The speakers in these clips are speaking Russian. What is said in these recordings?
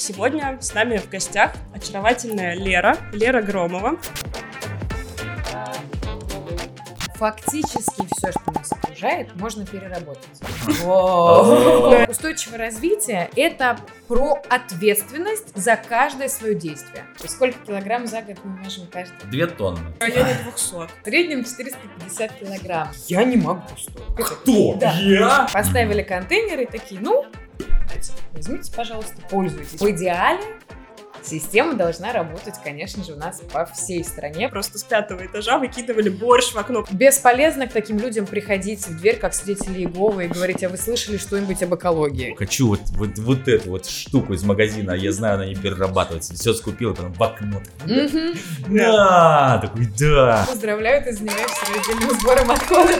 сегодня с нами в гостях очаровательная Лера, Лера Громова. Фактически все, что нас окружает, можно переработать. Устойчивое развитие – это про ответственность за каждое свое действие. Сколько килограмм за год мы можем каждый? Две тонны. В районе 200. В среднем 450 килограмм. Я не могу столько. Кто? Да. Я? Поставили контейнеры и такие, ну, возьмите, пожалуйста, пользуйтесь. В идеале Система должна работать, конечно же, у нас по всей стране. Просто с пятого этажа выкидывали борщ в окно. Бесполезно к таким людям приходить в дверь, как свидетели Иеговы, и говорить, а вы слышали что-нибудь об экологии? Хочу вот, вот, вот эту вот штуку из магазина, я знаю, она не перерабатывается. Все скупил, потом в окно. Да, такой, да. Поздравляю, ты занимаешься раздельным сбором отходов.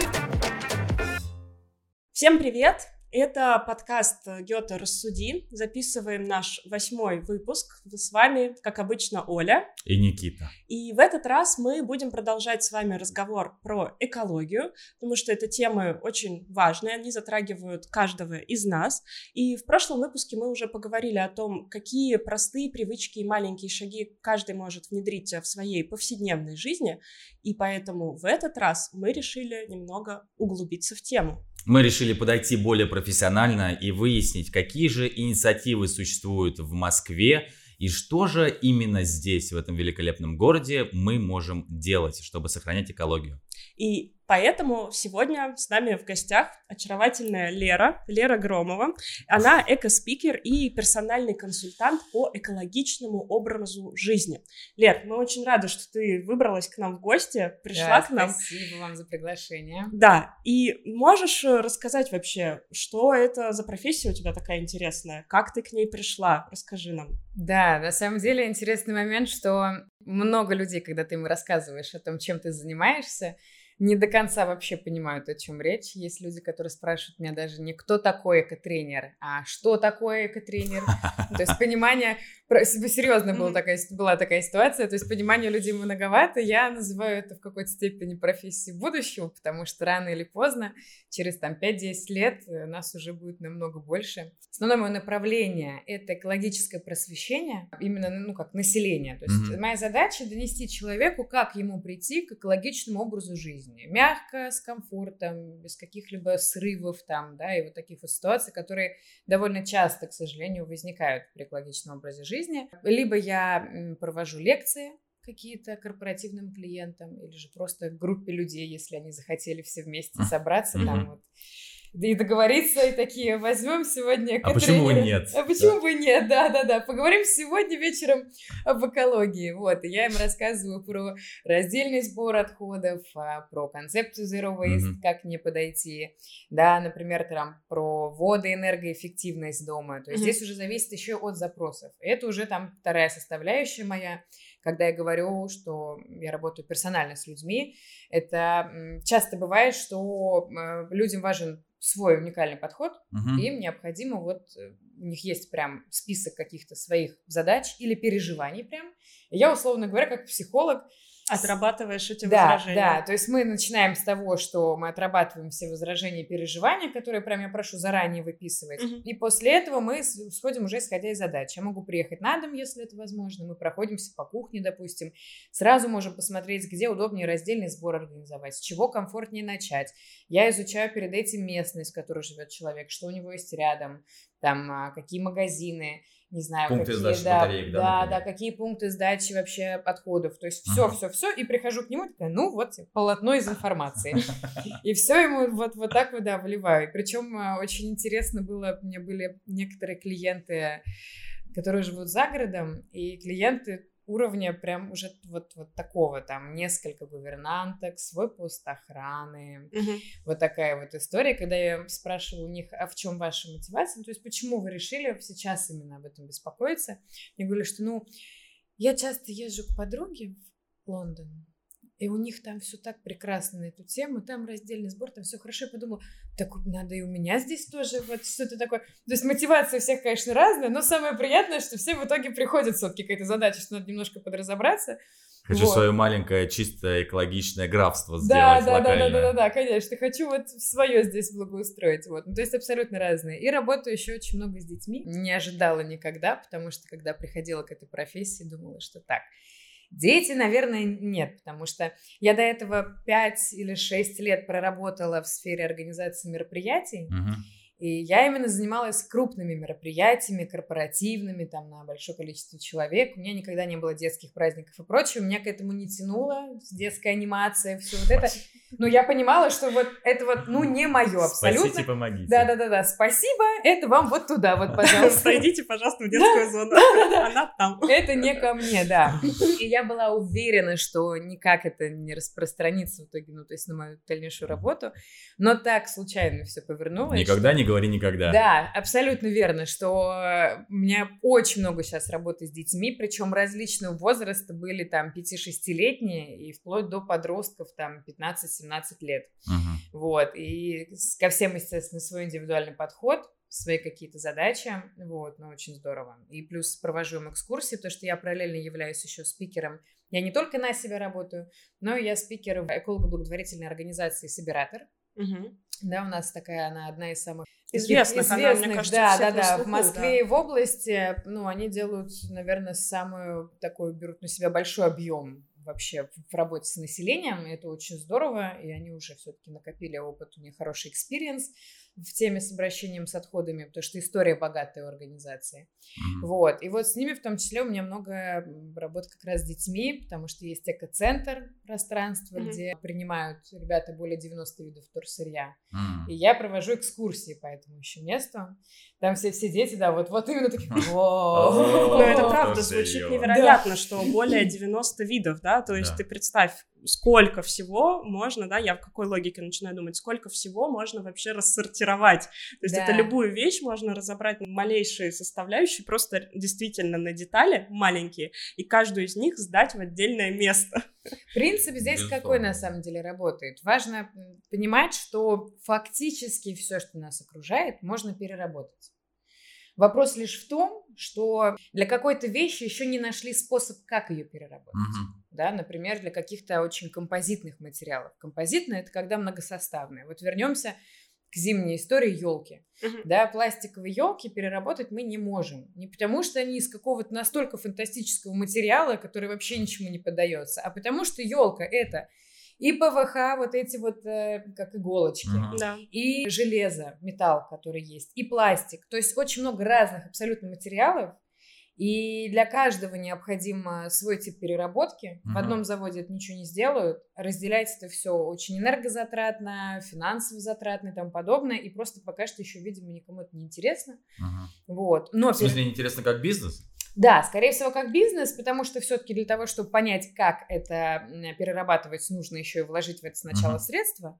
Всем привет! Это подкаст Гёте «Рассуди». Записываем наш восьмой выпуск. С вами, как обычно, Оля. И Никита. И в этот раз мы будем продолжать с вами разговор про экологию, потому что это темы очень важные, они затрагивают каждого из нас. И в прошлом выпуске мы уже поговорили о том, какие простые привычки и маленькие шаги каждый может внедрить в своей повседневной жизни. И поэтому в этот раз мы решили немного углубиться в тему. Мы решили подойти более профессионально и выяснить, какие же инициативы существуют в Москве и что же именно здесь, в этом великолепном городе, мы можем делать, чтобы сохранять экологию. И поэтому сегодня с нами в гостях очаровательная Лера, Лера Громова. Она эко-спикер и персональный консультант по экологичному образу жизни. Лер, мы очень рады, что ты выбралась к нам в гости, пришла Да, к нам. Спасибо вам за приглашение. Да, и можешь э, рассказать вообще, что это за профессия у тебя такая интересная? Как ты к ней пришла? Расскажи нам. Да, на самом деле интересный момент, что много людей, когда ты им рассказываешь о том, чем ты занимаешься, не до конца вообще понимают, о чем речь. Есть люди, которые спрашивают меня даже не кто такой экотренер, а что такое экотренер. То есть понимание, серьезно была такая, была такая ситуация, то есть понимание людей многовато. Я называю это в какой-то степени профессией будущего, потому что рано или поздно, через там 5-10 лет, э, нас уже будет намного больше. Основное мое направление — это экологическое просвещение, именно, ну, как население. То есть Мгм. моя задача — донести человеку, как ему прийти к экологичному образу жизни. Мягко, с комфортом, без каких-либо срывов там, да, и вот таких вот ситуаций, которые довольно часто, к сожалению, возникают при экологичном образе жизни. Либо я провожу лекции, какие-то корпоративным клиентам или же просто группе людей, если они захотели все вместе собраться Мгм. там вот и договориться, и такие, возьмем сегодня А почему бы экотренера». нет? А почему бы нет? Да-да-да. Поговорим сегодня вечером об экологии. Вот, и я им рассказываю про раздельный сбор отходов, а, про концепцию Zero Waste, Мгм. как не подойти, да, например, там про водоэнергоэффективность дома. То есть Мгм. здесь уже зависит еще от запросов. Это уже там вторая составляющая моя, когда я говорю, что я работаю персонально с людьми, это часто бывает, что э, людям важен свой уникальный подход, Мгм. и им необходимо вот, э, у них есть прям список каких-то своих задач или переживаний прям. И я, условно говоря, как психолог, Отрабатываешь эти да, возражения. да, то есть мы начинаем с того, что мы отрабатываем все возражения и переживания, которые прям я прошу заранее выписывать. Мгм. И после этого мы сходим уже исходя из задач. Я могу приехать на дом, если это возможно. Мы проходимся по кухне, допустим. Сразу можем посмотреть, где удобнее раздельный сбор организовать, с чего комфортнее начать. Я изучаю перед этим местность, в которой живет человек, что у него есть рядом, там, а, какие магазины, не знаю, Пункты какие, сдачи да, батареек, да, да, например? да, какие пункты сдачи вообще отходов. То есть все, Ага. все, все. И прихожу к нему, такая, ну вот тебе полотно из информации. И все ему вот, вот так вот, да, вливаю. Причем очень интересно было, у меня были некоторые клиенты, которые живут за городом, и клиенты уровня прям уже вот, вот такого, там несколько гувернанток, свой пост охраны, Мгм. вот такая вот история, когда я спрашиваю у них, а в чем ваша мотивация, то есть почему вы решили сейчас именно об этом беспокоиться, я говорю, что ну, я часто езжу к подруге в Лондон, и у них там все так прекрасно на эту тему, там раздельный сбор, там все хорошо. Я подумала, так надо и у меня здесь тоже вот что-то такое. То есть мотивация у всех, конечно, разная, но самое приятное, что все в итоге приходят все-таки к этой задаче, что надо немножко подразобраться. Хочу Вот. свое маленькое, чистое, экологичное графство Да, сделать да, да, да, локальное. да, да, да, конечно. Хочу вот свое здесь благоустроить. Вот. Ну, то есть абсолютно разные. И работаю еще очень много с детьми. Не ожидала никогда, потому что когда приходила к этой профессии, думала, что так. Дети, наверное, нет, потому что я до этого 5 или 6 лет проработала в сфере организации мероприятий, Мгм. И я именно занималась крупными мероприятиями, корпоративными, там, на большое количество человек. У меня никогда не было детских праздников и прочего. Меня к этому не тянуло. Детская анимация, все вот это. Но я понимала, что вот это вот, ну, не мое абсолютно. Спасите, помогите. Да-да-да-да, спасибо, это вам вот туда вот, пожалуйста. Пройдите, пожалуйста, в детскую зону. Она там. Это не ко мне, да. И я была уверена, что никак это не распространится в итоге, ну, то есть на мою дальнейшую работу. Но так случайно все повернулось. Никогда не говори никогда. Да, абсолютно верно, что э, у меня очень много сейчас работы с детьми, причем различного возраста были там 5-6-летние и вплоть до подростков там 15-17 лет. Мгм. Вот, и ко всем, естественно, свой индивидуальный подход, свои какие-то задачи, вот, ну, очень здорово. И плюс провожу им экскурсии, потому что я параллельно являюсь еще спикером. Я не только на себя работаю, но и я спикер в эколого-благотворительной организации «Собиратор». Мгм. Да, у нас такая, она одна из самых Известных, она, мне известных, кажется, да, да, да, в Москве да. и в области, ну, они делают, наверное, самую такой, берут на себя большой объем вообще в работе с населением, и это очень здорово, и они уже все-таки накопили опыт, у них хороший experience в теме с обращением с отходами, потому что история богатая у организации. Мгм. Вот. И вот с ними в том числе у меня много м, работы как раз с детьми, потому что есть экоцентр пространство, Мгм. где принимают ребята более 90 видов вторсырья. М. И я провожу экскурсии по этому еще месту. Там все, все дети, да, вот, вот именно такие, «Вау». О, Ну, это правда звучит невероятно, что более 90 видов, да, то есть Да. ты представь, сколько всего можно, да, я в какой логике начинаю думать, сколько всего можно вообще рассортировать. То есть Да. это любую вещь можно разобрать на малейшие составляющие, просто действительно на детали маленькие, и каждую из них сдать в отдельное место. Принцип здесь Безусловно. какой на самом деле работает? Важно понимать, что фактически все, что нас окружает, можно переработать. Вопрос лишь в том, что для какой-то вещи еще не нашли способ, как ее переработать. Мгм. Да, например, для каких-то очень композитных материалов. Композитное это когда многосоставное. Вот вернемся к зимней истории елки. Да, пластиковые елки переработать мы не можем. Не потому, что они из какого-то настолько фантастического материала, который вообще ничему не поддается, а потому что елка это и ПВХ, вот эти вот э, как иголочки, Мгм. Да. и железо, металл, который есть, и пластик. То есть очень много разных абсолютно материалов. И для каждого необходим свой тип переработки. В Мгм. одном заводе это ничего не сделают. Разделять это все очень энергозатратно, финансово затратно и тому подобное. И просто пока что еще, видимо, никому это не интересно. Мгм. Вот. Но В смысле, интересно, как бизнес? Да, скорее всего, как бизнес, потому что все-таки для того, чтобы понять, как это перерабатывать, нужно еще и вложить в это сначала Мгм. средства.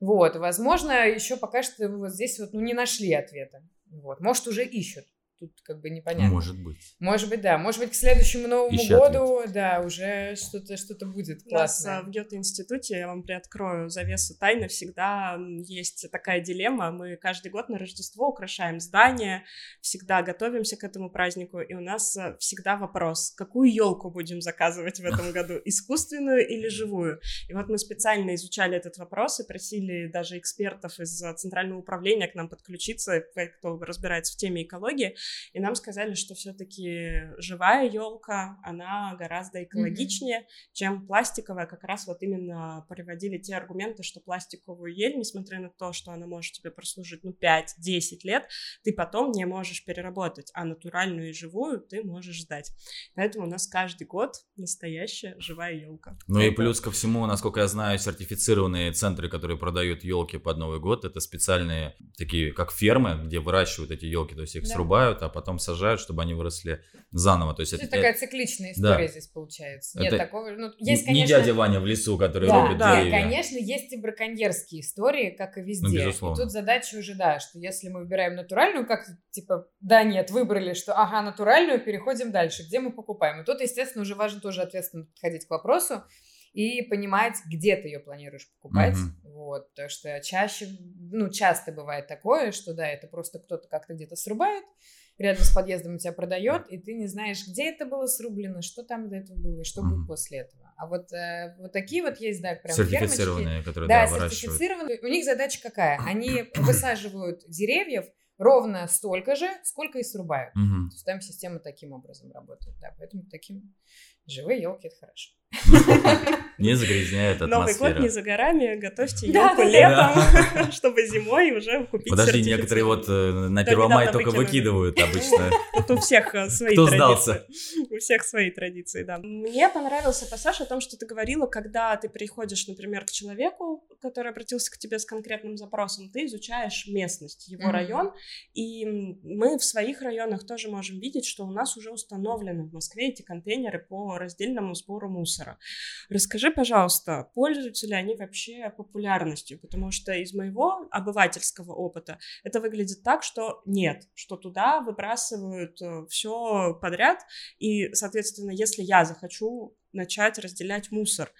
Вот, возможно, еще пока что вот здесь вот ну, не нашли ответа. Вот, может, уже ищут. Тут как бы непонятно. Может быть. Может быть, да. Может быть, к следующему Новому Ищи году, да, уже что-то что будет У нас классное. а, в Гёте-институте, я вам приоткрою завесу тайны, всегда есть такая дилемма. Мы каждый год на Рождество украшаем здание, всегда готовимся к этому празднику, и у нас а, всегда вопрос, какую елку будем заказывать в этом году, искусственную или живую? И вот мы специально изучали этот вопрос и просили даже экспертов из а, Центрального управления к нам подключиться, кто разбирается в теме экологии, и нам сказали, что все-таки живая елка, она гораздо экологичнее, чем пластиковая. Как раз вот именно приводили те аргументы, что пластиковую ель, несмотря на то, что она может тебе прослужить, ну, 5-10 лет, ты потом не можешь переработать, а натуральную и живую ты можешь сдать. Поэтому у нас каждый год настоящая живая елка. Ну и плюс ко всему, насколько я знаю, сертифицированные центры, которые продают елки под Новый год, это специальные такие, как фермы, где выращивают эти елки, то есть их Да. срубают, а потом сажают, чтобы они выросли заново. То есть То это, есть такая цикличная Да. история здесь получается. Нет Это такого. Ну, не- есть, не конечно, дядя Ваня в лесу, который Да, рубит да, деревья. конечно, есть и браконьерские истории, как и везде. Ну, безусловно. И тут задача уже, да, что если мы выбираем натуральную, как типа, да, нет, выбрали, что ага, натуральную, переходим дальше, где мы покупаем. И тут, естественно, уже важно тоже ответственно подходить к вопросу и понимать, где ты ее планируешь покупать. Мгм. Вот, потому что чаще, ну, часто бывает такое, что, да, это просто кто-то как-то где-то срубает, рядом с подъездом у тебя продает, и ты не знаешь, где это было срублено, что там до этого было, и что будет после этого. А вот, э, вот такие вот есть, да, прям Сертифицированные, фермочки. которые, Да, да, сертифицированные. У них задача какая? Они высаживают деревьев ровно столько же, сколько и срубают. Мгм. То есть там система таким образом работает, да, поэтому таким живые елки это хорошо. Не загрязняет Новый год атмосферу. не за горами, готовьте елку летом, чтобы зимой уже купить Подожди, некоторые вот э, на Да, 1 мая только выкидывают обычно. Вот у всех э, свои Кто традиции. сдался? У всех свои традиции, да. Мне понравился пассаж о том, что ты говорила, когда ты приходишь, например, к человеку, который обратился к тебе с конкретным запросом, ты изучаешь местность, его район, и мы в своих районах тоже можем видеть, что у нас уже установлены в Москве эти контейнеры по раздельному сбору мусора. Расскажи, пожалуйста, пользуются ли они вообще популярностью? Потому что из моего обывательского опыта это выглядит так, что нет, что туда выбрасывают все подряд, и, соответственно, если я захочу начать разделять мусор,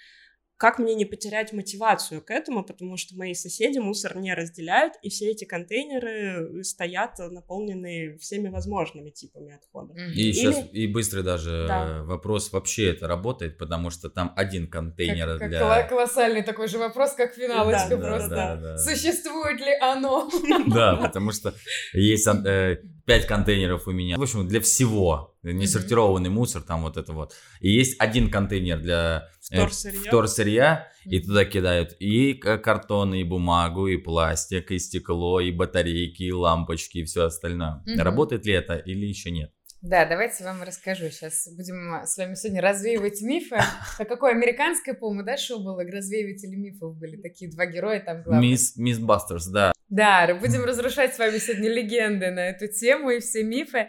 как мне не потерять мотивацию к этому, потому что мои соседи мусор не разделяют, и все эти контейнеры стоят наполненные всеми возможными типами отхода. Мгм. И сейчас Или- и быстрый даже Да. э, вопрос, вообще это работает, потому что там один контейнер Как, как для... кола- колоссальный такой же вопрос, как финалочка Да, да, просто. да, да. Существует ли оно? Да, потому что есть э, пять контейнеров у меня. В общем, для всего. Несортированный мусор, там вот это вот. И есть один контейнер для э, Вторсырья. и туда кидают и картон, и бумагу, и пластик, и стекло, и батарейки, и лампочки, и все остальное. Работает ли это или еще нет? Да, давайте вам расскажу. Сейчас будем с вами сегодня развеивать мифы. А какое американское, по-моему, да, шоу было? Развеиватели мифов были такие два героя там главные. Мисс, мисс Бастерс, да. Да, будем разрушать с вами сегодня легенды на эту тему и все мифы.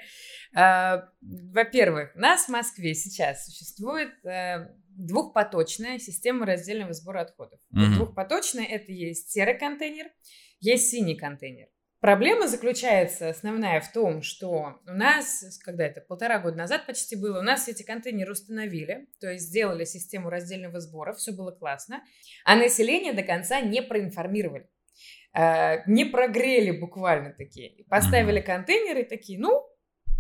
А, Во-первых, нас в Москве сейчас существует э, двухпоточная система раздельного сбора отходов. Мгм. Двухпоточная это есть серый контейнер, есть синий контейнер. Проблема заключается основная в том, что у нас, когда это полтора года назад почти было, у нас эти контейнеры установили, то есть сделали систему раздельного сбора, все было классно, а население до конца не проинформировали э, не прогрели буквально такие. Поставили контейнеры такие, ну,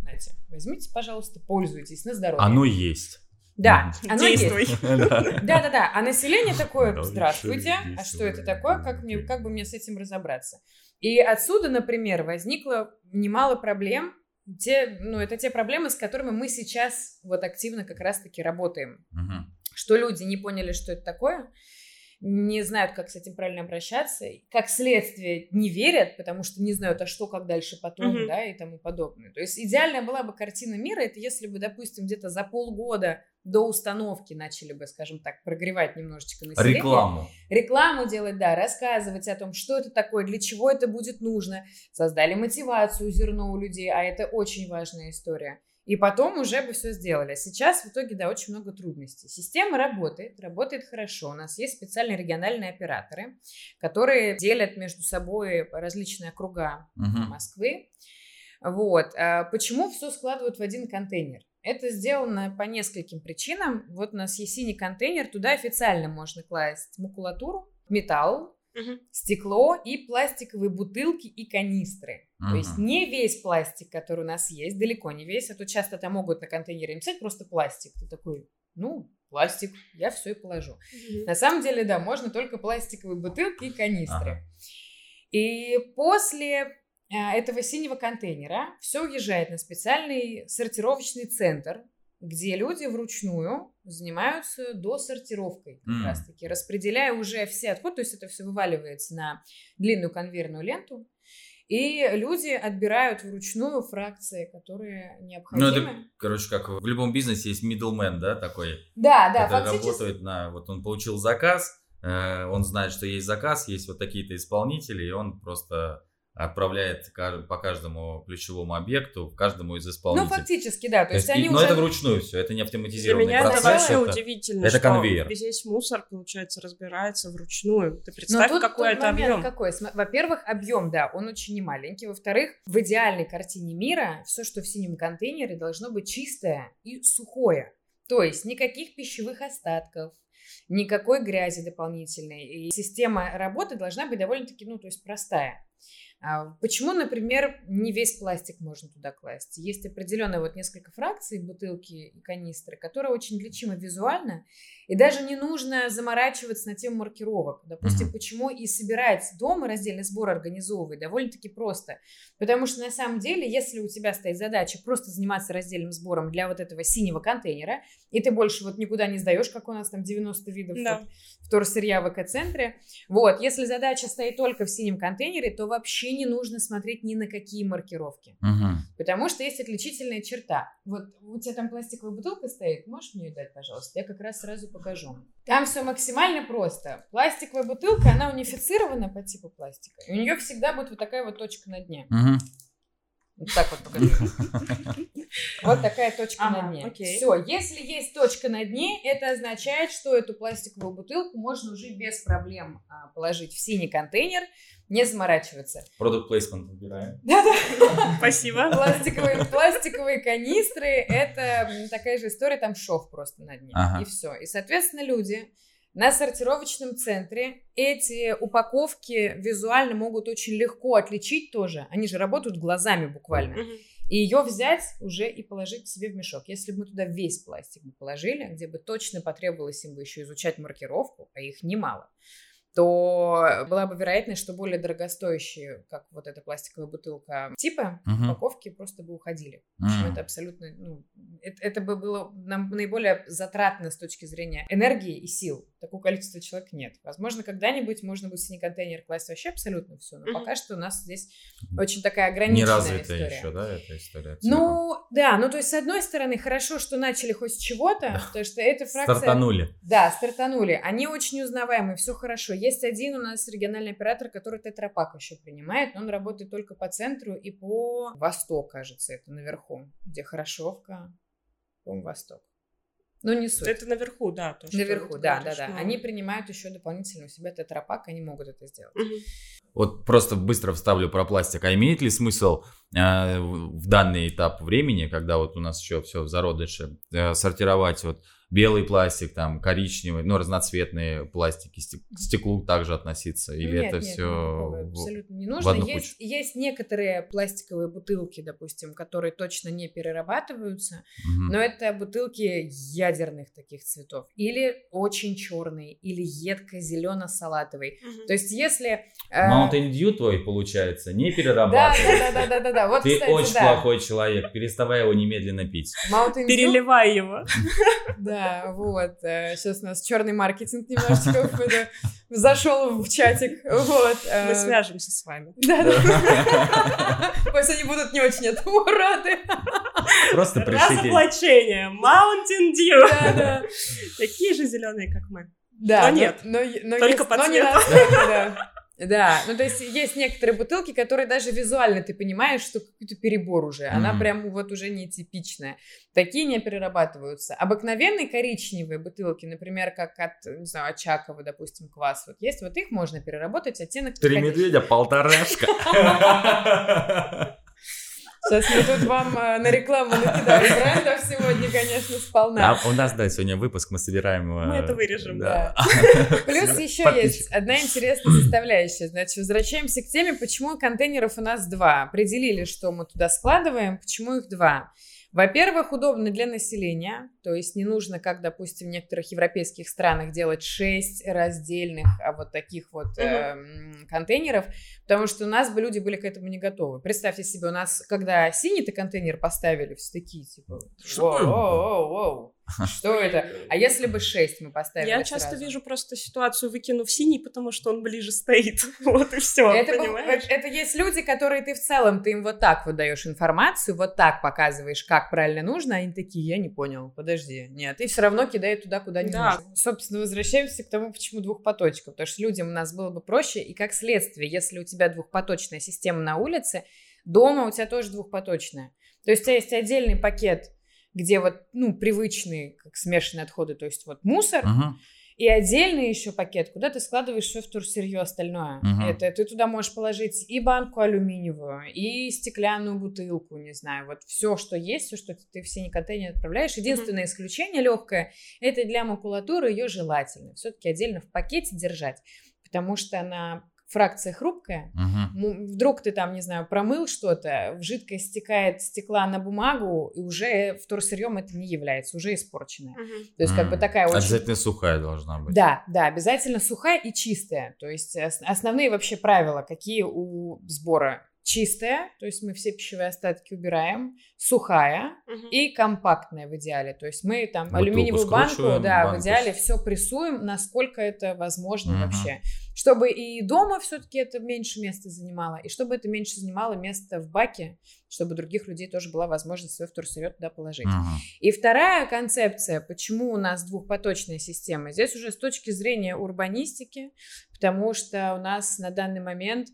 знаете, возьмите, пожалуйста, пользуйтесь на здоровье. Оно есть. Да, оно Действуй. есть. Да. Да-да-да, а население такое, здравствуйте, а что это такое, как, мне, как бы мне с этим разобраться? И отсюда, например, возникло немало проблем, те, ну, это те проблемы, с которыми мы сейчас вот активно как раз-таки работаем. Мгм. что люди не поняли, что это такое, не знают, как с этим правильно обращаться, как следствие не верят, потому что не знают, а что, как дальше потом, Мгм. да, и тому подобное. То есть идеальная была бы картина мира, это если бы, допустим, где-то за полгода до установки начали бы, скажем так, прогревать немножечко население. Рекламу. Рекламу делать, да, рассказывать о том, что это такое, для чего это будет нужно. Создали мотивацию зерно у людей, а это очень важная история. И потом уже бы все сделали. Сейчас в итоге, да, очень много трудностей. Система работает, работает хорошо. У нас есть специальные региональные операторы, которые делят между собой различные округа Мгм. Москвы. Вот. А Почему все складывают в один контейнер? Это сделано по нескольким причинам. Вот у нас есть синий контейнер, туда официально можно класть макулатуру, металл, Стекло и пластиковые бутылки и канистры. То есть не весь пластик, который у нас есть, далеко не весь, а то часто там могут на контейнере написать просто пластик. Ты такой, ну, пластик, я все и положу. Мгм. На самом деле, да, можно только пластиковые бутылки и канистры. Ага. И после а, этого синего контейнера все уезжает на специальный сортировочный центр, где люди вручную занимаются досортировкой как М. раз таки, распределяя уже все отходы, то есть это все вываливается на длинную конвейерную ленту, и люди отбирают вручную фракции, которые Ну, необходимы. это, короче, как в любом бизнесе есть middleman, да, такой, Да, да, который фактически. работает на... Вот он получил заказ, э, он знает, что есть заказ, есть вот такие-то исполнители, и он просто отправляет по каждому ключевому объекту, каждому из Ну, исполнителей. фактически, да. То, То есть, есть, и- они но уже... это вручную все, это не Для автоматизированный меня это процесс. вообще это- удивительно, это что конвейер. весь мусор, получается, разбирается вручную. Ты Но представь, тут, какой тут это момент объем. какой. Во-первых, объем, да, он очень немаленький. Во-вторых, в идеальной картине мира все, что в синем контейнере, должно быть чистое и сухое. То есть никаких пищевых остатков, никакой грязи дополнительной. И система работы должна быть довольно-таки, ну, то есть простая. А почему, например, не весь пластик можно туда класть? Есть определенные вот несколько фракций бутылки и канистры, которые очень лечимы визуально, и даже не нужно заморачиваться на тему маркировок. Допустим, mm-hmm. почему и собирать дома раздельный сбор организовывать довольно-таки просто. Потому что на самом деле, если у тебя стоит задача просто заниматься раздельным сбором для вот этого синего контейнера, и ты больше вот никуда не сдаешь, как у нас там 90 видов да. вот, вторсырья в экоцентре, вот, если задача стоит только в синем контейнере, то вообще не нужно смотреть ни на какие маркировки. Mm-hmm. Потому что есть отличительная черта. Вот у тебя там пластиковая бутылка стоит, можешь мне ее дать, пожалуйста? Я как раз сразу покажу. Там все максимально просто. Пластиковая бутылка, она унифицирована по типу пластика. И у нее всегда будет вот такая вот точка на дне. Угу. Вот так вот покажу. Вот такая точка на дне. Все, если есть точка на дне, это означает, что эту пластиковую бутылку можно уже без проблем а, положить в синий контейнер, не заморачиваться. Продукт плейсмент убираем. Да-да. Спасибо. Пластиковые, пластиковые канистры – это такая же история, там шов просто на дне. Ага. И все. И, соответственно, люди на сортировочном центре эти упаковки визуально могут очень легко отличить тоже. Они же работают глазами буквально. И ее взять уже и положить себе в мешок. Если бы мы туда весь пластик бы положили, где бы точно потребовалось им бы еще изучать маркировку, а их немало, то была бы вероятность, что более дорогостоящие, как вот эта пластиковая бутылка типа, uh-huh. упаковки просто бы уходили. Uh-huh. это абсолютно, ну, это, это бы было нам наиболее затратно с точки зрения энергии и сил. Такого количества человек нет. Возможно, когда-нибудь можно будет в синий контейнер класть вообще абсолютно все, но uh-huh. пока что у нас здесь очень такая ограниченная Не развитая история. еще, да, эта история? Ну, да, ну то есть с одной стороны хорошо, что начали хоть с чего-то, потому что эта фракция... Стартанули. Да, стартанули. Они очень узнаваемые, все хорошо есть один у нас региональный оператор, который тетрапак еще принимает, но он работает только по центру и по восток, кажется, это наверху, где Хорошовка, по восток. Ну, не суть. Это наверху, да. То, наверху, да, да, да. Они принимают еще дополнительно у себя тетрапак, они могут это сделать. Угу. Вот просто быстро вставлю про пластик. А имеет ли смысл э, в данный этап времени, когда вот у нас еще все в зародыше, э, сортировать вот белый пластик, там, коричневый, ну, разноцветные пластики, к стеклу также относиться? Или нет, это нет, все абсолютно не нужно. Есть, есть некоторые пластиковые бутылки, допустим, которые точно не перерабатываются, угу. но это бутылки ядерных таких цветов. Или очень черные, или едко-зелено-салатовый. Угу. То есть если... Э... Mountain Dew твой, получается, не перерабатывается. Да, да, да, да, да. Вот, Ты кстати, очень да. плохой человек, переставай его немедленно пить. Mountain. Переливай его. Да, вот. Сейчас у нас черный маркетинг немножечко зашел в чатик. Вот. Мы э, свяжемся с вами. Да, да. Пусть они будут не очень этому рады. Просто пришлите. Разоблачение. Mountain Dew. Да, да. Такие же зеленые, как мы. Да, Но нет. Но, но Только есть, по но не цвету. настолько, да. Да, ну то есть есть некоторые бутылки, которые даже визуально ты понимаешь, что какой-то перебор уже. Она Мгм. прям вот уже нетипичная. Такие не перерабатываются. Обыкновенные коричневые бутылки, например, как от, не знаю, Очакова, допустим, квас, вот есть, вот их можно переработать, оттенок... Три медведя, полторашка. Сейчас мы тут вам э, на рекламу накидали брендов сегодня, конечно, сполна. А у нас, да, сегодня выпуск, мы собираем... э, Мы это вырежем, Да. Плюс еще есть одна интересная составляющая. Значит, возвращаемся к теме, почему контейнеров у нас два. Определили, что мы туда складываем, почему их два. Во-первых, удобно для населения, то есть не нужно, как, допустим, в некоторых европейских странах делать 6 раздельных а вот таких вот Мгм. эм, контейнеров, потому что у нас бы люди были к этому не готовы. Представьте себе, у нас, когда синий-то контейнер поставили, все такие, типа, Что что это? А если бы 6 мы поставили Я часто сразу? вижу просто ситуацию выкину в синий, потому что он ближе стоит. Вот и все, Это, понимаешь? это, это есть люди, которые ты в целом, ты им вот так выдаешь информацию, вот так показываешь, как правильно нужно, а они такие, я не понял, подожди, нет, и все равно кидают туда, куда не Да. нужно. Собственно, возвращаемся к тому, почему двухпоточка, потому что людям у нас было бы проще, и как следствие, если у тебя двухпоточная система на улице, дома у тебя тоже двухпоточная. То есть у тебя есть отдельный пакет, где вот, ну, привычные, как смешанные отходы, то есть вот мусор, Мгм. и отдельный еще пакет, куда ты складываешь все вторсырье остальное. Мгм. Это ты туда можешь положить и банку алюминиевую, и стеклянную бутылку, не знаю, вот все, что есть, все, что ты в синий контейнер отправляешь. Единственное исключение легкое, это для макулатуры ее желательно все-таки отдельно в пакете держать, потому что она фракция хрупкая. Мгм. Вдруг ты там, не знаю, промыл что-то, в жидкость стекает стекла на бумагу, и уже вторсырьем это не является, уже испорченное. Мгм. То есть как бы такая очень... Обязательно сухая должна быть. Да, да, обязательно сухая и чистая. То есть ос- основные вообще правила, какие у сбора. Чистая, то есть мы все пищевые остатки убираем, сухая Мгм. и компактная в идеале. То есть мы там Бутылку алюминиевую банку, да, банку в идеале все прессуем, насколько это возможно Мгм. вообще. Чтобы и дома все-таки это меньше места занимало, и чтобы это меньше занимало места в баке, чтобы у других людей тоже была возможность свой вторсырье туда положить. Мгм. И вторая концепция, почему у нас двухпоточная система, здесь уже с точки зрения урбанистики, потому что у нас на данный момент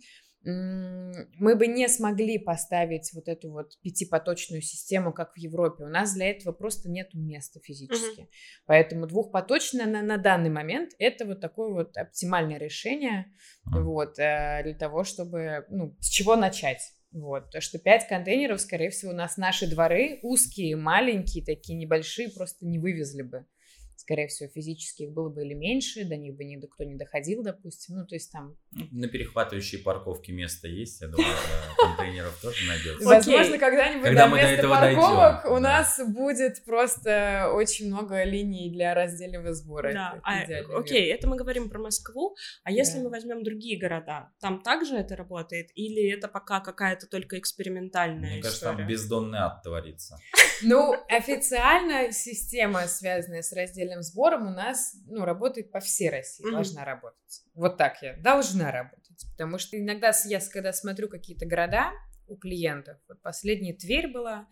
мы бы не смогли поставить вот эту вот пятипоточную систему, как в Европе. У нас для этого просто нет места физически. Поэтому двухпоточная на, на данный момент это вот такое вот оптимальное решение Мгм. вот, э, для того, чтобы, ну, с чего начать. Вот, то, что пять контейнеров, скорее всего, у нас наши дворы узкие, маленькие, такие небольшие, просто не вывезли бы. Скорее всего, физически их было бы или меньше, до них бы никто не доходил, допустим. Ну, то есть там... На перехватывающей парковке место есть, я думаю, контейнеров тоже найдется. Возможно, когда-нибудь Когда до места парковок у нас будет просто очень много линий для раздельного сбора. Да, а, окей, это мы говорим про Москву, а если мы возьмем другие города, там также это работает или это пока какая-то только экспериментальная Мне кажется, история? там бездонный ад творится. Ну, официально система, связанная с раздельным сбором, у нас, ну, работает по всей России, Мгм. должна работать. Вот так я, должна работать. Потому что иногда я, когда смотрю какие-то города у клиентов, вот последняя Тверь была,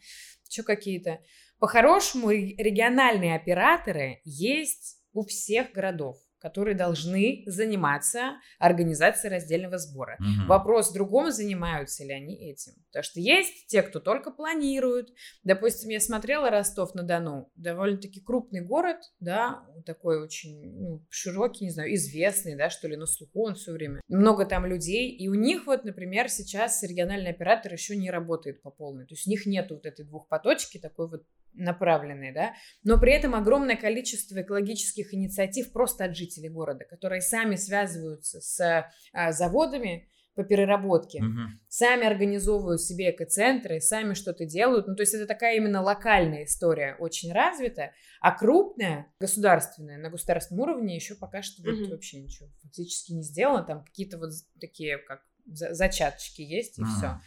еще какие-то, по-хорошему ре- региональные операторы есть у всех городов, которые должны заниматься организацией раздельного сбора. Мгм. Вопрос в другом, занимаются ли они этим. Потому что есть те, кто только планируют. Допустим, я смотрела Ростов-на-Дону, довольно-таки крупный город, да, такой очень ну, широкий, не знаю, известный, да, что ли, на слуху он все время. Много там людей, и у них вот, например, сейчас региональный оператор еще не работает по полной. То есть у них нет вот этой двухпоточки такой вот направленной, да, но при этом огромное количество экологических инициатив просто от жителей города, которые сами связываются с а, заводами по переработке, Мгм. сами организовывают себе экоцентры, сами что-то делают. Ну, то есть это такая именно локальная история, очень развитая, а крупная, государственная, на государственном уровне еще пока что вот Мгм. вообще ничего фактически не сделано. Там какие-то вот такие, как за- зачаточки есть, и Мгм. все.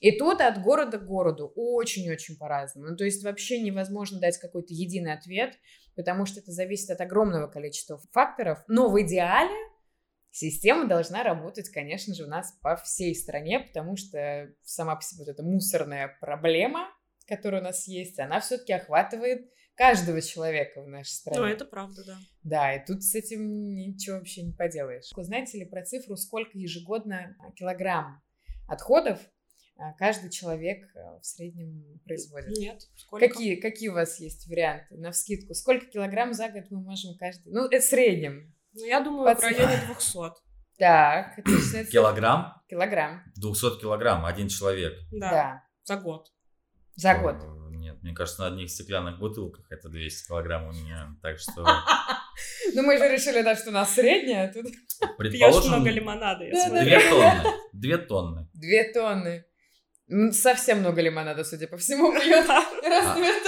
И тут от города к городу очень-очень по-разному. Ну, то есть вообще невозможно дать какой-то единый ответ, потому что это зависит от огромного количества факторов. Но в идеале система должна работать, конечно же, у нас по всей стране, потому что сама по себе вот эта мусорная проблема, которая у нас есть, она все-таки охватывает каждого человека в нашей стране. Ну, это правда, да. Да, и тут с этим ничего вообще не поделаешь. Знаете ли про цифру, сколько ежегодно килограмм отходов каждый человек а, в среднем производит? Нет, сколько? Какие, какие у вас есть варианты на вскидку? Сколько килограмм за год мы можем каждый? Ну, это в среднем. Ну, я думаю, Под- в районе 200. Так, это считается- Килограмм? Килограмм, 200 килограмм, один человек. Да, да. за год. За год. Э, Нет, мне кажется, на одних стеклянных бутылках это 200 килограмм у меня. Так что, Ну, мы же решили, да, что у нас средняя, а тут Пьешь предположим, много лимонада, я Да, смотрю. две тонны. Две тонны. две тонны. Совсем много лимонада, судя по всему, пьет. А-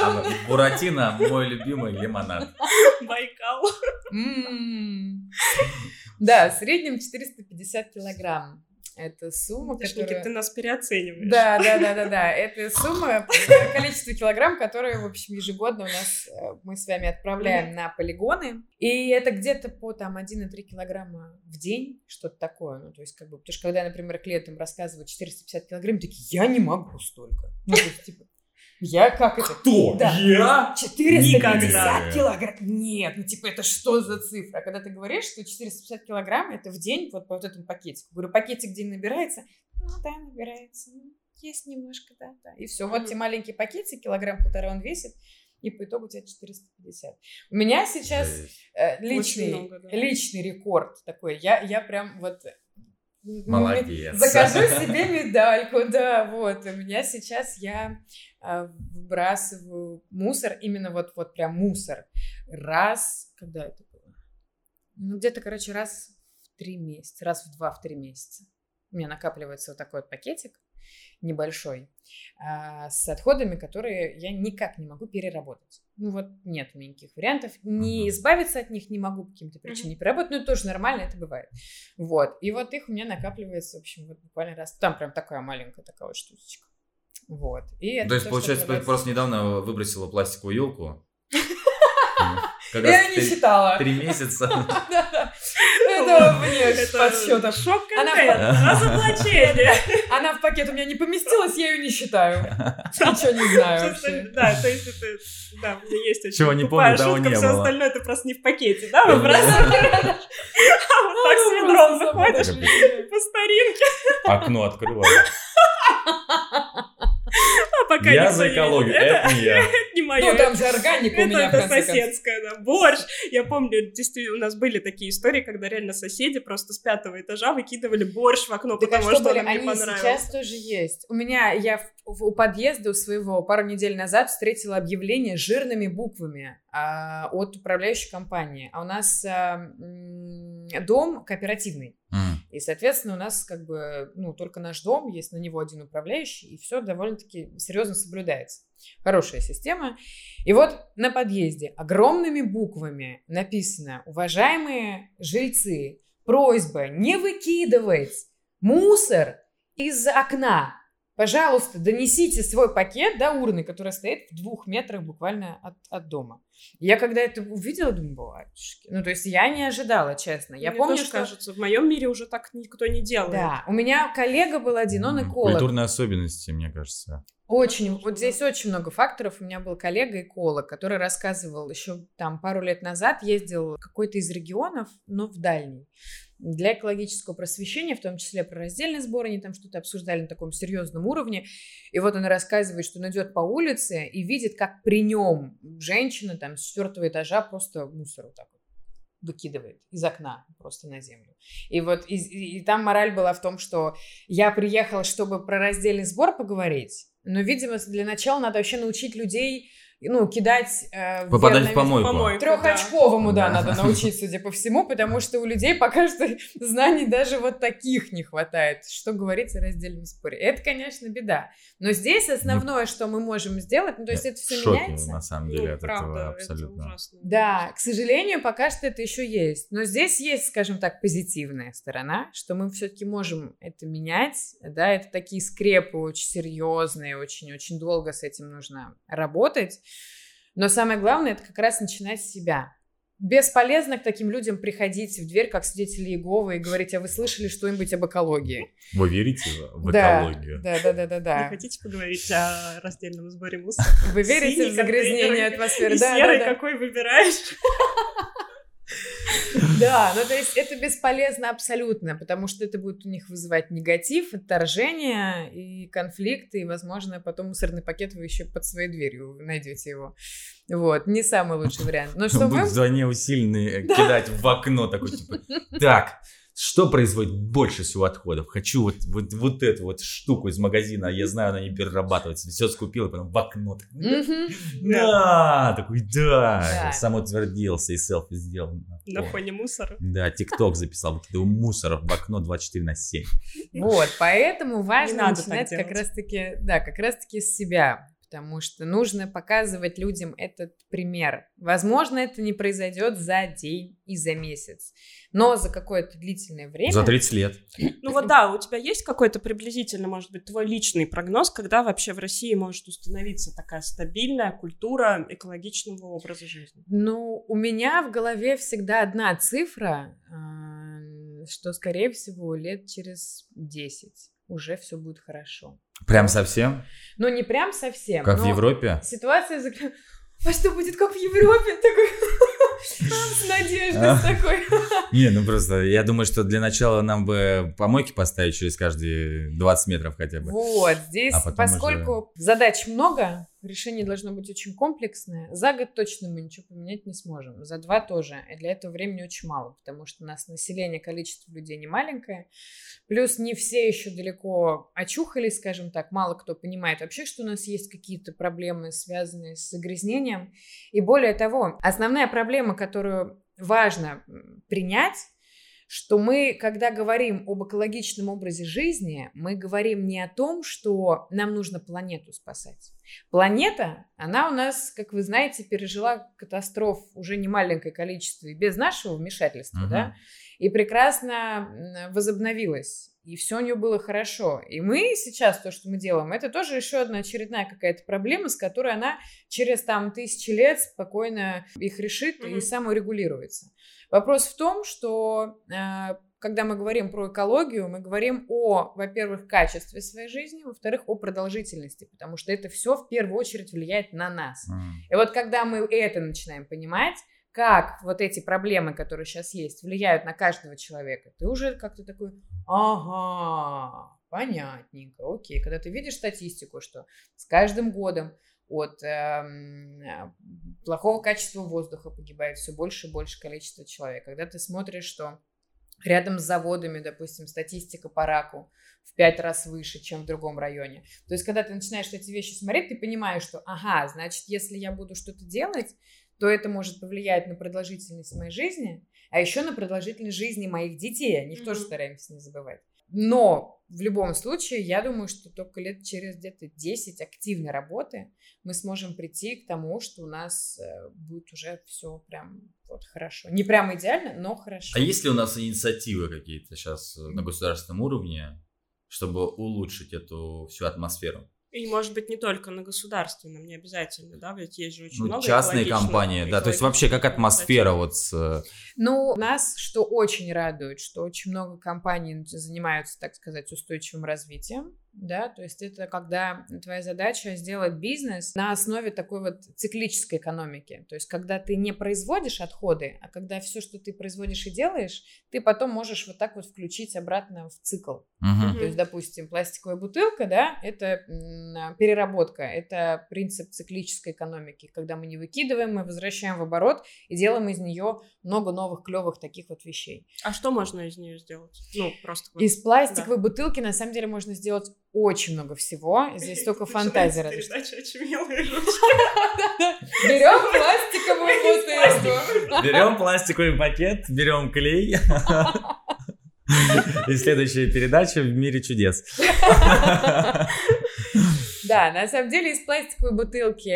а. Буратино мой любимый лимонад. Байкал. М. Да, в среднем 450 килограмм. Это сумма, Видишь, которая... ты нас переоцениваешь. Да, да, да, да, да. Это сумма, количество килограмм, которые, в общем, ежегодно у нас э, мы с вами отправляем на полигоны. И это где-то по там 1,3 килограмма в день, что-то такое. Ну, то есть, как бы, потому что когда, например, клиентам рассказывают 450 килограмм, такие, я не могу столько. Ну, то есть, типа, я как это? Кто? Да. Я? 450 Никогда. килограмм. Нет, ну типа это что за цифра? Когда ты говоришь, что 450 килограмм это в день вот по вот этому пакетику. Говорю, пакетик день набирается? Ну да, набирается. Ну, есть немножко, да, да. И все, вот Мгм. те маленькие пакетики, килограмм-полтора он весит, и по итогу у тебя 450. У меня сейчас э, личный, много, да. личный рекорд такой. Я, я прям вот... Молодец. Закажу себе медальку, да, вот. У меня сейчас я а, выбрасываю мусор, именно вот, вот прям мусор. Раз, когда это было? Ну, где-то, короче, раз в три месяца, раз в два, в три месяца. У меня накапливается вот такой вот пакетик небольшой а, с отходами, которые я никак не могу переработать. Ну вот нет у меня никаких вариантов. Не избавиться от них не могу по каким-то причинам, не переработать, но это тоже нормально, это бывает. Вот. И вот их у меня накапливается, в общем, вот буквально раз. Там прям такая маленькая такая вот штучечка. Вот. И это То есть, то, получается, называется- просто недавно выбросила пластиковую елку. Я не считала. Три месяца. Это вне подсчетов. Шок Она- разоблачение. Она в пакет у меня не поместилась, я ее не считаю. Ничего не знаю вообще. Да, то есть это, да, у меня есть очень Чего не тупая помню, шутка, не все остальное это просто не в пакете, да, вы бросаете? А вот так с ведром заходишь по старинке, Окно открыла. пока Я никто за не экологию, видит. это не я. Это не мое. Ну, там же органика у Это, меня, это соседская, да, борщ. Я помню, действительно, у нас были такие истории, когда реально соседи просто с пятого этажа выкидывали борщ в окно, Так потому что он им не Они понравился. сейчас тоже есть. У меня, я у подъезда у своего пару недель назад встретила объявление жирными буквами а, от управляющей компании. А у нас а, дом кооперативный. И, соответственно, у нас как бы, ну, только наш дом, есть на него один управляющий, и все довольно-таки серьезно соблюдается. Хорошая система. И вот на подъезде огромными буквами написано «Уважаемые жильцы, просьба не выкидывать мусор из окна. Пожалуйста, донесите свой пакет до урны, которая стоит в двух метрах буквально от, от дома. Я когда это увидела, думаю, батюшки. Ну, то есть я не ожидала, честно. Я Мне помню, тоже что... кажется, в моем мире уже так никто не делает. Да, у меня коллега был один, он эколог. Культурные особенности, мне кажется. Очень, вот здесь очень много факторов. У меня был коллега эколог, который рассказывал еще там пару лет назад, ездил в какой-то из регионов, но в дальний, для экологического просвещения, в том числе про раздельный сбор, они там что-то обсуждали на таком серьезном уровне. И вот он рассказывает, что он идет по улице и видит, как при нем женщина там с четвертого этажа просто мусор вот так вот выкидывает из окна просто на землю. И вот и, и- там мораль была в том, что я приехала, чтобы про раздельный сбор поговорить, но, видимо, для начала надо вообще научить людей, ну, кидать... э, Попадать в помойку. Помойку, Трехочковому, да, Да. надо научить, судя по всему, потому что у людей пока что знаний даже вот таких не хватает, что говорить о раздельном споре. Это, конечно, беда. Но здесь основное, что мы можем сделать, ну, то есть это все шоке, меняется. на самом Ну, деле, от правда, этого это абсолютно. ужасно. Да, к сожалению, пока что это еще есть. Но здесь есть, скажем так, позитивная сторона, что мы все-таки можем это менять. Да, это такие скрепы очень серьезные, очень-очень долго с этим нужно работать. Но самое главное, это как раз начинать с себя. Бесполезно к таким людям приходить в дверь, как свидетели Иеговы, и говорить, а вы слышали что-нибудь об экологии? Вы верите в Да, экологию? Да, да, да, да, Не да. хотите поговорить о раздельном сборе мусора? Вы верите Синий в загрязнение атмосферы? И Да, да, серый да. какой выбираешь? Да, ну то есть это бесполезно абсолютно, потому что это будет у них вызывать негатив, отторжение и конфликты, и, возможно, потом мусорный пакет вы еще под своей дверью найдете его. Вот, не самый лучший вариант. Но что будет мы... вдвойне усиленный э, кидать в окно такой, типа, так, что производит больше всего отходов? Хочу вот, вот, вот эту вот штуку из магазина, я знаю, она не перерабатывается. Все скупил, и потом в окно. так. Да, такой, да. Да. Сам утвердился и селфи сделал. На фоне мусора. Да, ТикТок записал, выкидываю мусор в окно 24 на 7. Вот, поэтому важно начинать как раз-таки, да, как раз-таки с себя, потому что нужно показывать людям этот пример. Возможно, это не произойдет за день и за месяц, но за какое-то длительное время. За 30 лет. Ну вот да, у тебя есть какой-то приблизительно, может быть, твой личный прогноз, когда вообще в России может установиться такая стабильная культура экологичного образа жизни? Ну, у меня в голове всегда одна цифра, а, что, скорее всего, лет через 10 уже все будет хорошо. Прям совсем? Ну, не прям совсем. Как в Европе? Ситуация заключается... А что будет, как в Европе? Такой... С надеждой, с такой. Не, ну просто, я думаю, что для начала нам бы помойки поставить через каждые 20 метров хотя бы. Вот, здесь, А поскольку задач много, решение должно быть очень комплексное, за год точно мы ничего поменять не сможем, за два тоже, и для этого времени очень мало, потому что у нас население, количество людей не маленькое, плюс не все еще далеко очухались, скажем так, мало кто понимает вообще, что у нас есть какие-то проблемы, связанные с загрязнением, и более того, основная проблема, которую важно принять, что мы, когда говорим об экологичном образе жизни, мы говорим не о том, что нам нужно планету спасать. Планета, она у нас, как вы знаете, пережила катастроф уже не маленькое количество и без нашего вмешательства, uh-huh. да, и прекрасно возобновилась и все у нее было хорошо. И мы сейчас то, что мы делаем, это тоже еще одна очередная какая-то проблема, с которой она через там тысячи лет спокойно их решит mm-hmm. и саморегулируется. Вопрос в том, что э, когда мы говорим про экологию, мы говорим о, во-первых, качестве своей жизни, во-вторых, о продолжительности, потому что это все в первую очередь влияет на нас. Mm. И вот когда мы это начинаем понимать, как вот эти проблемы, которые сейчас есть, влияют на каждого человека, ты уже как-то такой, ага, понятненько, окей. Когда ты видишь статистику, что с каждым годом от э, плохого качества воздуха погибает все больше и больше количество человек. Когда ты смотришь, что рядом с заводами, допустим, статистика по раку в пять раз выше, чем в другом районе. То есть, когда ты начинаешь эти вещи смотреть, ты понимаешь, что, ага, значит, если я буду что-то делать, то это может повлиять на продолжительность моей жизни, а еще на продолжительность жизни моих детей. О них mm-hmm. тоже стараемся не забывать. Но в любом случае, я думаю, что только лет через где-то 10 активной работы мы сможем прийти к тому, что у нас э, будет уже все прям вот хорошо. Не прям идеально, но хорошо. А есть ли у нас инициативы какие-то сейчас на государственном уровне, чтобы улучшить эту всю атмосферу? И, может быть, не только на государственном, не обязательно, да, ведь есть же очень ну, много частные компании, да, то есть вообще как атмосфера вот с... Э, ну, нас что очень радует, что очень много компаний занимаются, так сказать, устойчивым развитием, да, то есть это когда твоя задача сделать бизнес на основе такой вот циклической экономики, то есть когда ты не производишь отходы, а когда все, что ты производишь и делаешь, ты потом можешь вот так вот включить обратно в цикл. Uh-huh. То есть, допустим, пластиковая бутылка, да, это переработка, это принцип циклической экономики, когда мы не выкидываем, мы возвращаем в оборот и делаем из нее много новых клевых таких вот вещей. А что можно из нее сделать? Ну, просто... Из пластиковой да. бутылки на самом деле можно сделать очень много всего. Здесь только фантазия. Передача «Очумелые Берем пластиковую бутылку. Берем пластиковый пакет, берем клей. И следующая передача «В мире чудес». Да, на самом деле из пластиковой бутылки,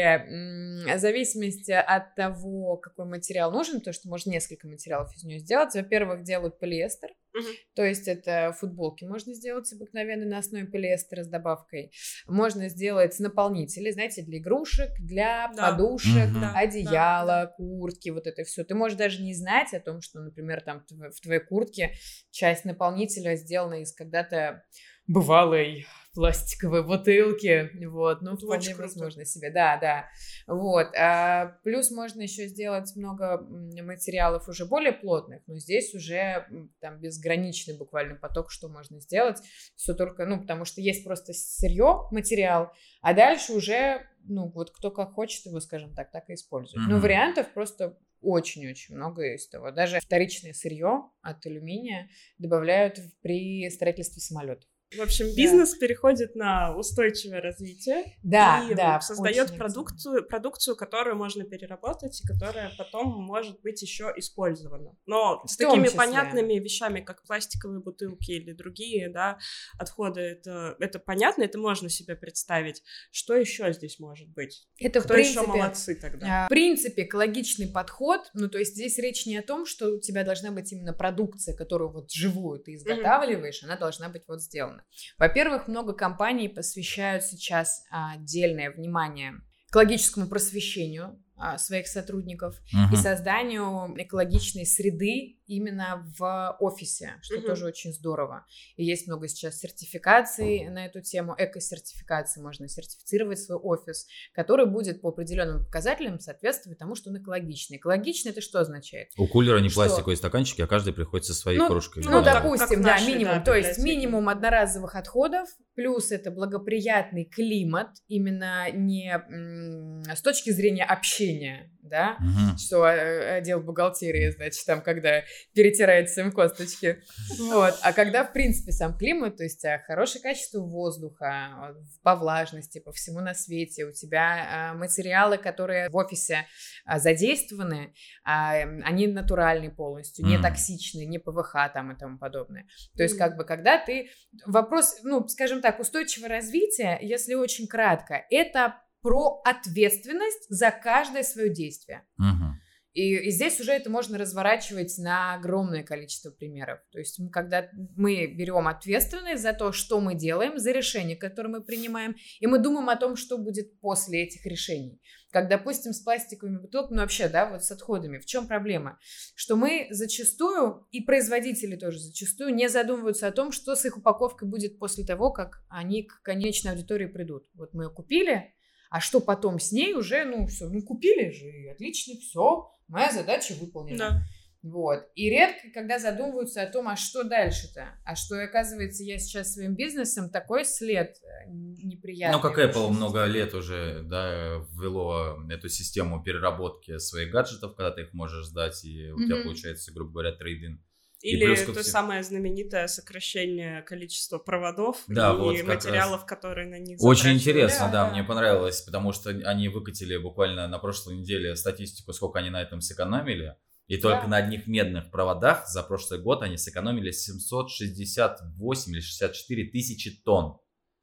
в зависимости от того, какой материал нужен, то что можно несколько материалов из нее сделать. Во-первых, делают полиэстер, угу. то есть это футболки можно сделать обыкновенно на основе полиэстера с добавкой. Можно сделать наполнители, знаете, для игрушек, для да. подушек, угу. одеяла, да, да. куртки, вот это все. Ты можешь даже не знать о том, что, например, там в твоей куртке часть наполнителя сделана из когда-то бывалой пластиковой бутылки, вот, ну, вполне возможно себе, да, да, вот, а, плюс можно еще сделать много материалов уже более плотных, но здесь уже там безграничный буквально поток, что можно сделать, все только, ну, потому что есть просто сырье, материал, а дальше уже, ну, вот кто как хочет его, скажем так, так и использует, mm-hmm. но вариантов просто очень-очень много из того. Даже вторичное сырье от алюминия добавляют при строительстве самолетов. В общем, бизнес да. переходит на устойчивое развитие да, и да, создает продукцию, продукцию, которую можно переработать и которая потом может быть еще использована. Но с такими числе. понятными вещами, как пластиковые бутылки или другие да, отходы, это, это понятно, это можно себе представить. Что еще здесь может быть? Это Кто в принципе, еще молодцы тогда? А, в принципе, экологичный подход, ну то есть здесь речь не о том, что у тебя должна быть именно продукция, которую вот живую ты изготавливаешь, mm-hmm. она должна быть вот сделана сделано. Во-первых, много компаний посвящают сейчас отдельное внимание экологическому просвещению а, своих сотрудников uh-huh. и созданию экологичной среды именно в офисе, что uh-huh. тоже очень здорово. И есть много сейчас сертификаций на эту тему, эко-сертификации, можно сертифицировать свой офис, который будет по определенным показателям соответствовать тому, что он экологичный. Экологичный это что означает? У кулера не что? пластиковые стаканчики, а каждый приходит со своей ну, кружкой. Ну, да, допустим, да, наши, минимум. Да, то есть минимум одноразовых отходов, плюс это благоприятный климат, именно не м- с точки зрения общения, да, угу. что э, отдел бухгалтерии, значит, там, когда перетирает всем косточки. Вот. А когда, в принципе, сам климат, то есть а, хорошее качество воздуха, по влажности, по всему на свете, у тебя а, материалы, которые в офисе а, задействованы, они натуральные полностью, не токсичные, не ПВХ там и тому подобное. То есть, как бы, когда ты... Вопрос, ну, скажем так, устойчивое развитие, если очень кратко, это про ответственность за каждое свое действие. Угу. И, и здесь уже это можно разворачивать на огромное количество примеров. То есть, когда мы берем ответственность за то, что мы делаем, за решения, которые мы принимаем, и мы думаем о том, что будет после этих решений. Как, допустим, с пластиковыми бутылками, ну вообще, да, вот с отходами. В чем проблема? Что мы зачастую, и производители тоже зачастую, не задумываются о том, что с их упаковкой будет после того, как они к конечной аудитории придут. Вот мы ее купили, а что потом с ней уже, ну, все, ну, купили же, отлично, все, моя задача выполнена. Да. Вот. И редко, когда задумываются о том, а что дальше-то? А что, оказывается, я сейчас своим бизнесом такой след э, неприятный. Ну, как Apple много лет уже, да, ввело эту систему переработки своих гаджетов, когда ты их можешь сдать, и у mm-hmm. тебя получается, грубо говоря, трейдинг. Или то все... самое знаменитое сокращение количества проводов да, и вот материалов, раз. которые на них Очень интересно, да, да, мне понравилось, потому что они выкатили буквально на прошлой неделе статистику, сколько они на этом сэкономили. И только да. на одних медных проводах за прошлый год они сэкономили 768 или 64 тысячи тонн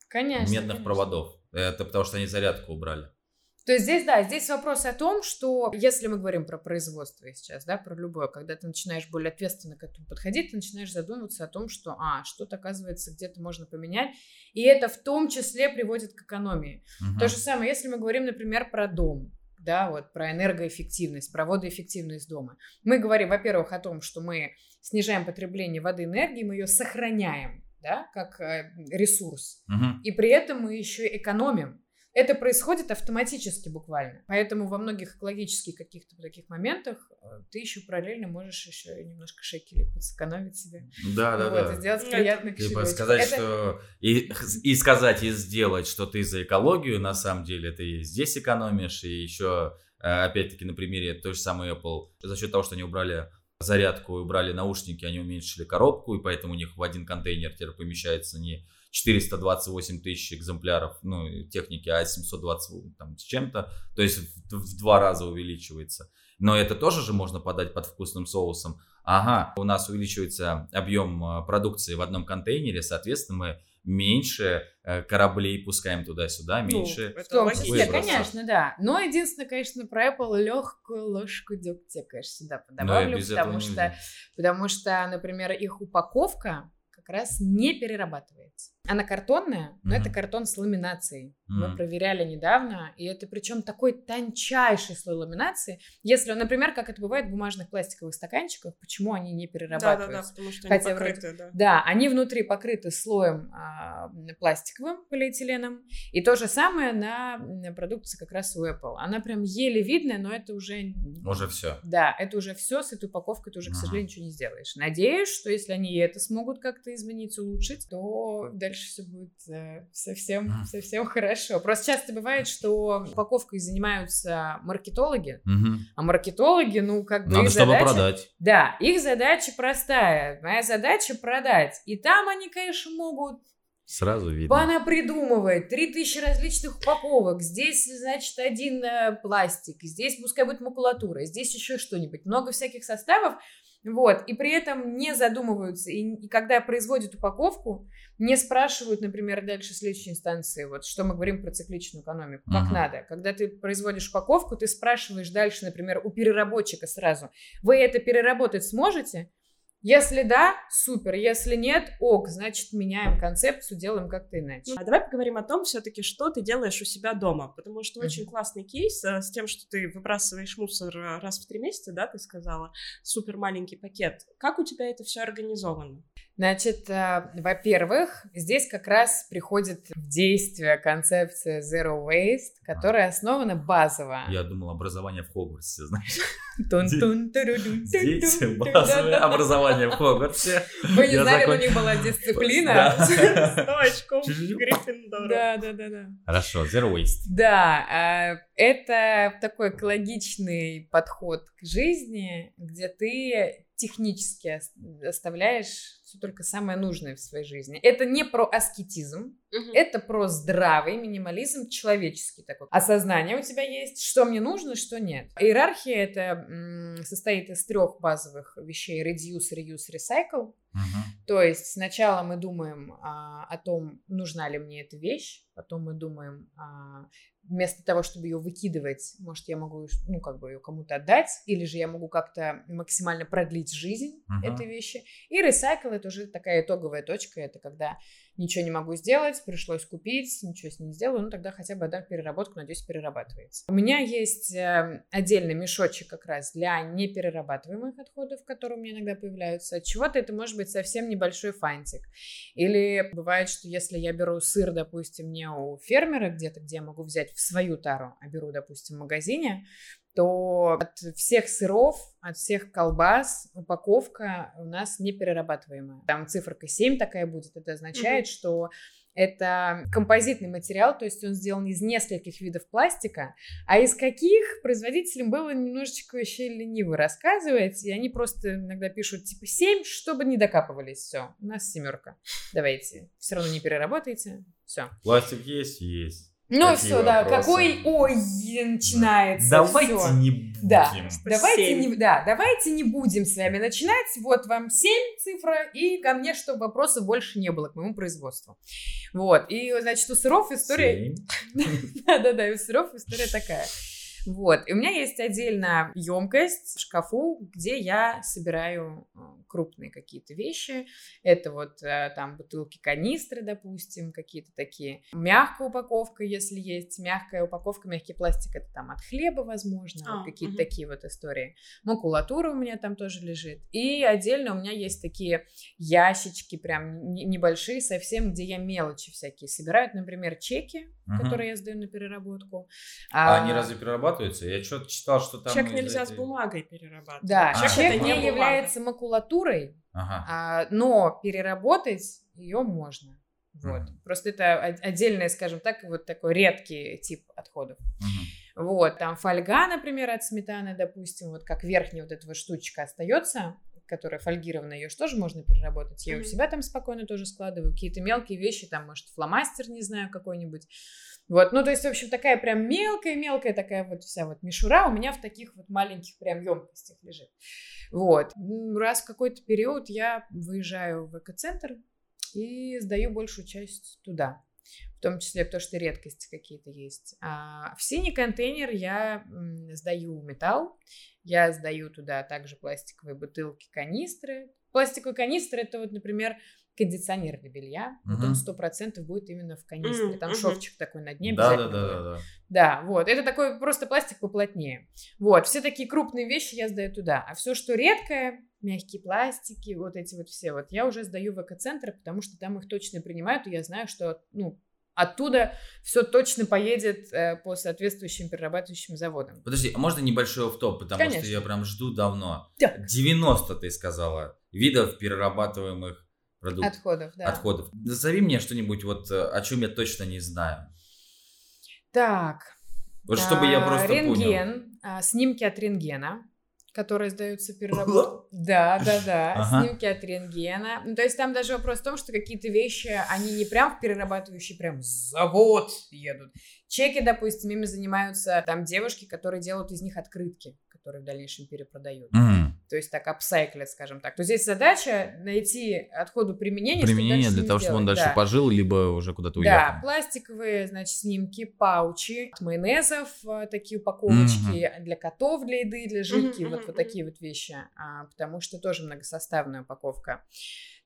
конечно, медных конечно. проводов. Это потому что они зарядку убрали. То есть здесь, да, здесь вопрос о том, что если мы говорим про производство сейчас, да, про любое, когда ты начинаешь более ответственно к этому подходить, ты начинаешь задумываться о том, что, а, что-то, оказывается, где-то можно поменять, и это в том числе приводит к экономии. Угу. То же самое, если мы говорим, например, про дом, да, вот про энергоэффективность, про водоэффективность дома. Мы говорим, во-первых, о том, что мы снижаем потребление воды и энергии, мы ее сохраняем, да, как э, ресурс, угу. и при этом мы еще экономим это происходит автоматически буквально. Поэтому во многих экологических каких-то таких моментах э, ты еще параллельно можешь еще немножко шекелей подсэкономить себе. Да, да, вот, да. И сделать приятный Типа сказать, это... что... И, и сказать, и сделать, что ты за экологию, на самом деле, ты здесь экономишь, и еще, э, опять-таки, на примере той же самой Apple, за счет того, что они убрали зарядку и убрали наушники, они уменьшили коробку, и поэтому у них в один контейнер теперь помещается не 428 тысяч экземпляров ну, техники, а 720 там, с чем-то, то есть в, в два раза увеличивается. Но это тоже же можно подать под вкусным соусом. Ага, у нас увеличивается объем а, продукции в одном контейнере, соответственно, мы меньше э, кораблей пускаем туда-сюда, ну, меньше. Ну, в том числе, конечно, да. Но единственное, конечно, про Apple легкую ложку дегтя, конечно, сюда ну, подобавлю, потому что, потому что, например, их упаковка как раз не перерабатывается. Она картонная, но mm-hmm. это картон с ламинацией. Mm-hmm. Мы проверяли недавно, и это причем такой тончайший слой ламинации. Если, например, как это бывает в бумажных пластиковых стаканчиках, почему они не перерабатываются? Да, да, да, потому что Хотя они покрыты, вроде, да. Да, они внутри покрыты слоем а, пластиковым полиэтиленом, и то же самое на продукции как раз у Apple. Она прям еле видная, но это уже... Уже все. Да, это уже все, с этой упаковкой ты уже, к сожалению, ничего не сделаешь. Надеюсь, что если они это смогут как-то изменить, улучшить, то дальше дальше все будет э, совсем, mm. совсем хорошо. Просто часто бывает, что упаковкой занимаются маркетологи, mm-hmm. а маркетологи, ну, как бы Надо, их чтобы задача... продать. Да, их задача простая. Моя задача продать. И там они, конечно, могут Сразу видно. Она придумывает 3000 различных упаковок. Здесь, значит, один э, пластик. Здесь пускай будет макулатура. Здесь еще что-нибудь. Много всяких составов. Вот, и при этом не задумываются, и, и когда производят упаковку, не спрашивают, например, дальше следующей инстанции, вот что мы говорим про цикличную экономику, как uh-huh. надо. Когда ты производишь упаковку, ты спрашиваешь дальше, например, у переработчика сразу, вы это переработать сможете? Если да, супер. Если нет, ок, значит, меняем концепцию, делаем как-то иначе. А давай поговорим о том, все-таки, что ты делаешь у себя дома. Потому что mm-hmm. очень классный кейс а, с тем, что ты выбрасываешь мусор э, раз в три месяца, да, ты сказала, супер маленький пакет. Как у тебя это все организовано? Значит, э, во-первых, здесь как раз приходит в действие концепция Zero Waste, которая основана базово. Я думал, образование в Хогвартсе, знаешь. Здесь базовое образование в Хогвартсе. Вы не знали, у них была дисциплина. Сто очков Гриффиндора. Да, да, да, да. Хорошо, Zero Waste. Да, а, это такой экологичный подход к жизни, где ты технически оставляешь все только самое нужное в своей жизни. Это не про аскетизм, угу. это про здравый минимализм человеческий такой. Осознание у тебя есть, что мне нужно, что нет. Иерархия это м- состоит из трех базовых вещей: reduce, reuse, recycle. Угу. То есть сначала мы думаем а, о том, нужна ли мне эта вещь, потом мы думаем, а, вместо того, чтобы ее выкидывать, может, я могу, ну, как бы ее кому-то отдать, или же я могу как-то максимально продлить жизнь uh-huh. этой вещи. И ресайкл это уже такая итоговая точка, это когда ничего не могу сделать, пришлось купить, ничего с ним не сделаю, ну тогда хотя бы отдам переработку, надеюсь, перерабатывается. У меня есть э, отдельный мешочек как раз для неперерабатываемых отходов, которые у меня иногда появляются. От чего-то это может быть совсем небольшой фантик. Или бывает, что если я беру сыр, допустим, не у фермера где-то, где я могу взять в свою тару, а беру, допустим, в магазине, то от всех сыров, от всех колбас упаковка у нас не перерабатываемая. Там циферка 7 такая будет. Это означает, mm-hmm. что это композитный материал, то есть он сделан из нескольких видов пластика, а из каких производителям было немножечко вообще лениво рассказывать, и они просто иногда пишут типа 7, чтобы не докапывались, все, у нас семерка, давайте, все равно не переработайте, все. Пластик есть, есть. Ну все, да, какой ой начинается. Давайте всё. не будем. Да, давайте не, да, давайте не будем с вами начинать. Вот вам 7 цифра, и ко мне, чтобы вопросов больше не было к моему производству. Вот, и, значит, у сыров история... Да-да-да, у сыров история такая. Вот. И у меня есть отдельно емкость в шкафу, где я собираю э, крупные какие-то вещи. Это вот э, там бутылки, канистры, допустим, какие-то такие. Мягкая упаковка, если есть. Мягкая упаковка, мягкий пластик, это там от хлеба, возможно. А, вот какие-то угу. такие вот истории. Макулатура у меня там тоже лежит. И отдельно у меня есть такие ящички прям небольшие совсем, где я мелочи всякие собираю. Например, чеки, угу. которые я сдаю на переработку. А, а они разве перерабатывают? Перерабатываются. Я что-то читал, что там... Чек нельзя этой... с бумагой перерабатывать. Да, а. чек это не бумага. является макулатурой, ага. а, но переработать ее можно. Вот. Угу. Просто это отдельный, скажем так, вот такой редкий тип отходов. Угу. Вот, там фольга, например, от сметаны, допустим, вот как верхняя вот эта вот штучка остается, которая фольгированная, ее же тоже можно переработать. Я mm-hmm. у себя там спокойно тоже складываю. Какие-то мелкие вещи, там, может, фломастер, не знаю, какой-нибудь. Вот, ну, то есть, в общем, такая прям мелкая-мелкая такая вот вся вот мишура у меня в таких вот маленьких прям емкостях лежит. Вот. Раз в какой-то период я выезжаю в экоцентр и сдаю большую часть туда. В том числе, потому что редкости какие-то есть. А в синий контейнер я сдаю металл, я сдаю туда также пластиковые бутылки, канистры. Пластиковые канистры это вот, например, кондиционер для белья. Угу. Вот он сто процентов будет именно в канистре. Там угу. шовчик такой на дне да, да, да, да, да. Да, вот. Это такой просто пластик поплотнее. Вот. Все такие крупные вещи я сдаю туда. А все, что редкое, мягкие пластики, вот эти вот все, вот я уже сдаю в экоцентр, потому что там их точно принимают, и я знаю, что, ну, оттуда все точно поедет э, по соответствующим перерабатывающим заводам. Подожди, а можно небольшой офф-топ, потому Конечно. что я прям жду давно. Да. 90, ты сказала, видов перерабатываемых продуктов. Отходов, да. Отходов. Назови мне что-нибудь, вот э, о чем я точно не знаю. Так. Вот чтобы я просто рентген, понял. Рентген, снимки от рентгена, которые сдаются переработке. Да, да, да, ага. снимки от рентгена. Ну, то есть там даже вопрос в том, что какие-то вещи, они не прям в перерабатывающий прям завод едут. Чеки, допустим, ими занимаются там девушки, которые делают из них открытки которые в дальнейшем перепродают. Mm. То есть так апсайклят, скажем так. То здесь задача найти отходу применения. Применение для того, чтобы он дальше да. пожил, либо уже куда-то уехал. Да, пластиковые, значит, снимки, паучи, от майонезов, э, такие упаковочки mm-hmm. для котов, для еды, для жидки, mm-hmm. вот, вот такие вот вещи. А, потому что тоже многосоставная упаковка.